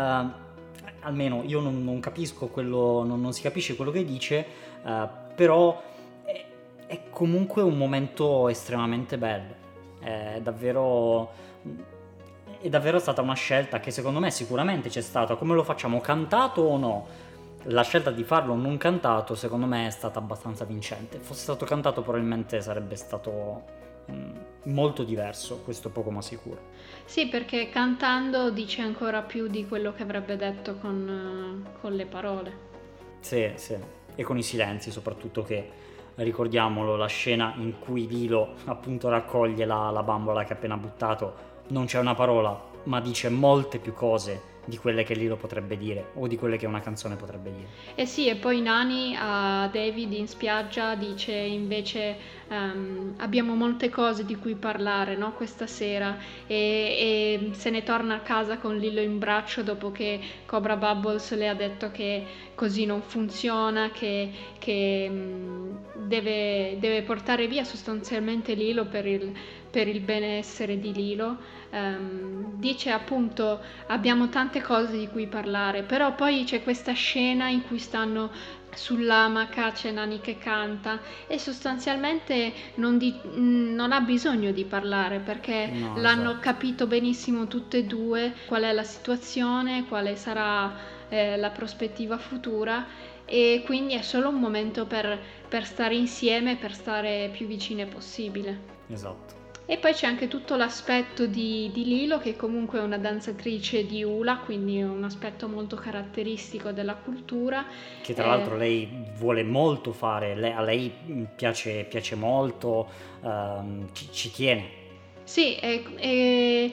almeno io non, non capisco quello, non, non, si capisce quello che dice, uh, però è, è, comunque un momento estremamente bello. È davvero, è davvero stata una scelta che secondo me sicuramente c'è stata. Come lo facciamo, cantato o no? La scelta di farlo non cantato secondo me è stata abbastanza vincente. Fosse stato cantato probabilmente sarebbe stato mm, molto diverso, questo poco ma sicuro. Sì, perché cantando dice ancora più di quello che avrebbe detto con, con le parole. Sì, sì, e con i silenzi soprattutto che ricordiamolo la scena in cui Lilo appunto raccoglie la, la bambola che ha appena buttato, non c'è una parola, ma dice molte più cose di quelle che Lilo potrebbe dire o di quelle che una canzone potrebbe dire. Eh sì, e poi Nani a David in spiaggia dice invece um, abbiamo molte cose di cui parlare no, questa sera e, e, se ne torna a casa con Lilo in braccio dopo che Cobra Bubbles le ha detto che così non funziona, che, che um, deve, deve portare via sostanzialmente Lilo per il per il benessere di Lilo. Um, dice appunto abbiamo tante cose di cui parlare, però poi c'è questa scena in cui stanno sull'amaca, c'è Nani che canta e sostanzialmente non, di, non ha bisogno di parlare perché no, l'hanno esatto. capito benissimo tutte e due qual è la situazione, quale sarà eh, la prospettiva futura e quindi è solo un momento per, per stare insieme, per stare più vicine possibile. Esatto. E poi c'è anche tutto l'aspetto di, di, Lilo, che comunque è una danzatrice di Ula, quindi un aspetto molto caratteristico della cultura. Che tra eh, l'altro lei vuole molto fare, lei, a lei piace, piace molto, um, ci, ci, tiene. Sì, e, e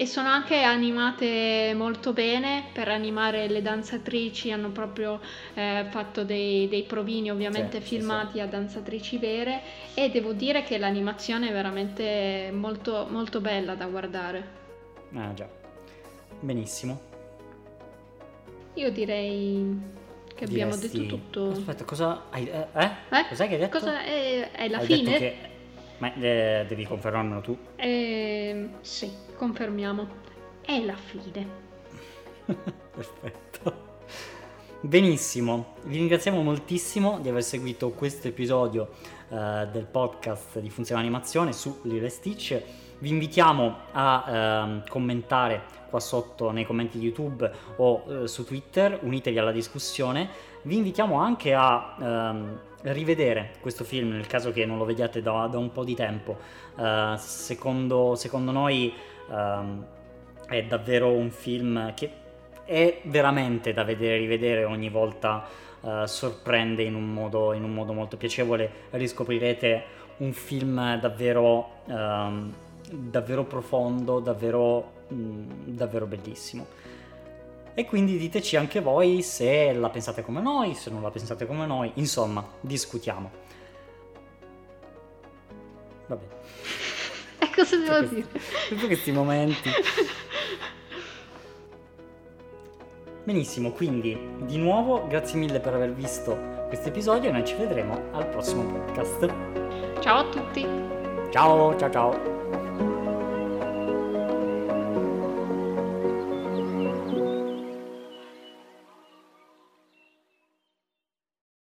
e sono anche animate molto bene per animare le danzatrici hanno proprio eh, fatto dei, dei, provini ovviamente sì, filmati sì, a danzatrici vere e devo dire che l'animazione è veramente molto, molto bella da guardare ah già benissimo io direi che abbiamo Diresti... detto tutto aspetta cosa hai eh? eh? cos'è che hai detto? Cosa è, è la hai fine? Ma eh, devi confermarmelo tu eh, sì confermiamo, è la fine. [laughs] Perfetto. Benissimo, vi ringraziamo moltissimo di aver seguito questo episodio uh, del podcast di Funzione Animazione su Lille Stitch. Vi invitiamo a uh, commentare qua sotto nei commenti di YouTube o uh, su Twitter, unitevi alla discussione. Vi invitiamo anche a ehm, rivedere questo film nel caso che non lo vediate da, da un po' di tempo. secondo, secondo noi Um, è davvero un film che è veramente da vedere e rivedere ogni volta uh, sorprende in un, modo, in un, modo, molto piacevole riscoprirete un film davvero, um, davvero profondo davvero, mm, davvero bellissimo e quindi diteci anche voi se la pensate come noi se non la pensate come noi insomma discutiamo va bene [laughs] cosa devo dire? Tutti questi momenti. Benissimo, quindi di nuovo grazie mille per aver visto questo episodio e noi ci vedremo al prossimo podcast. Ciao a tutti. Ciao, ciao ciao.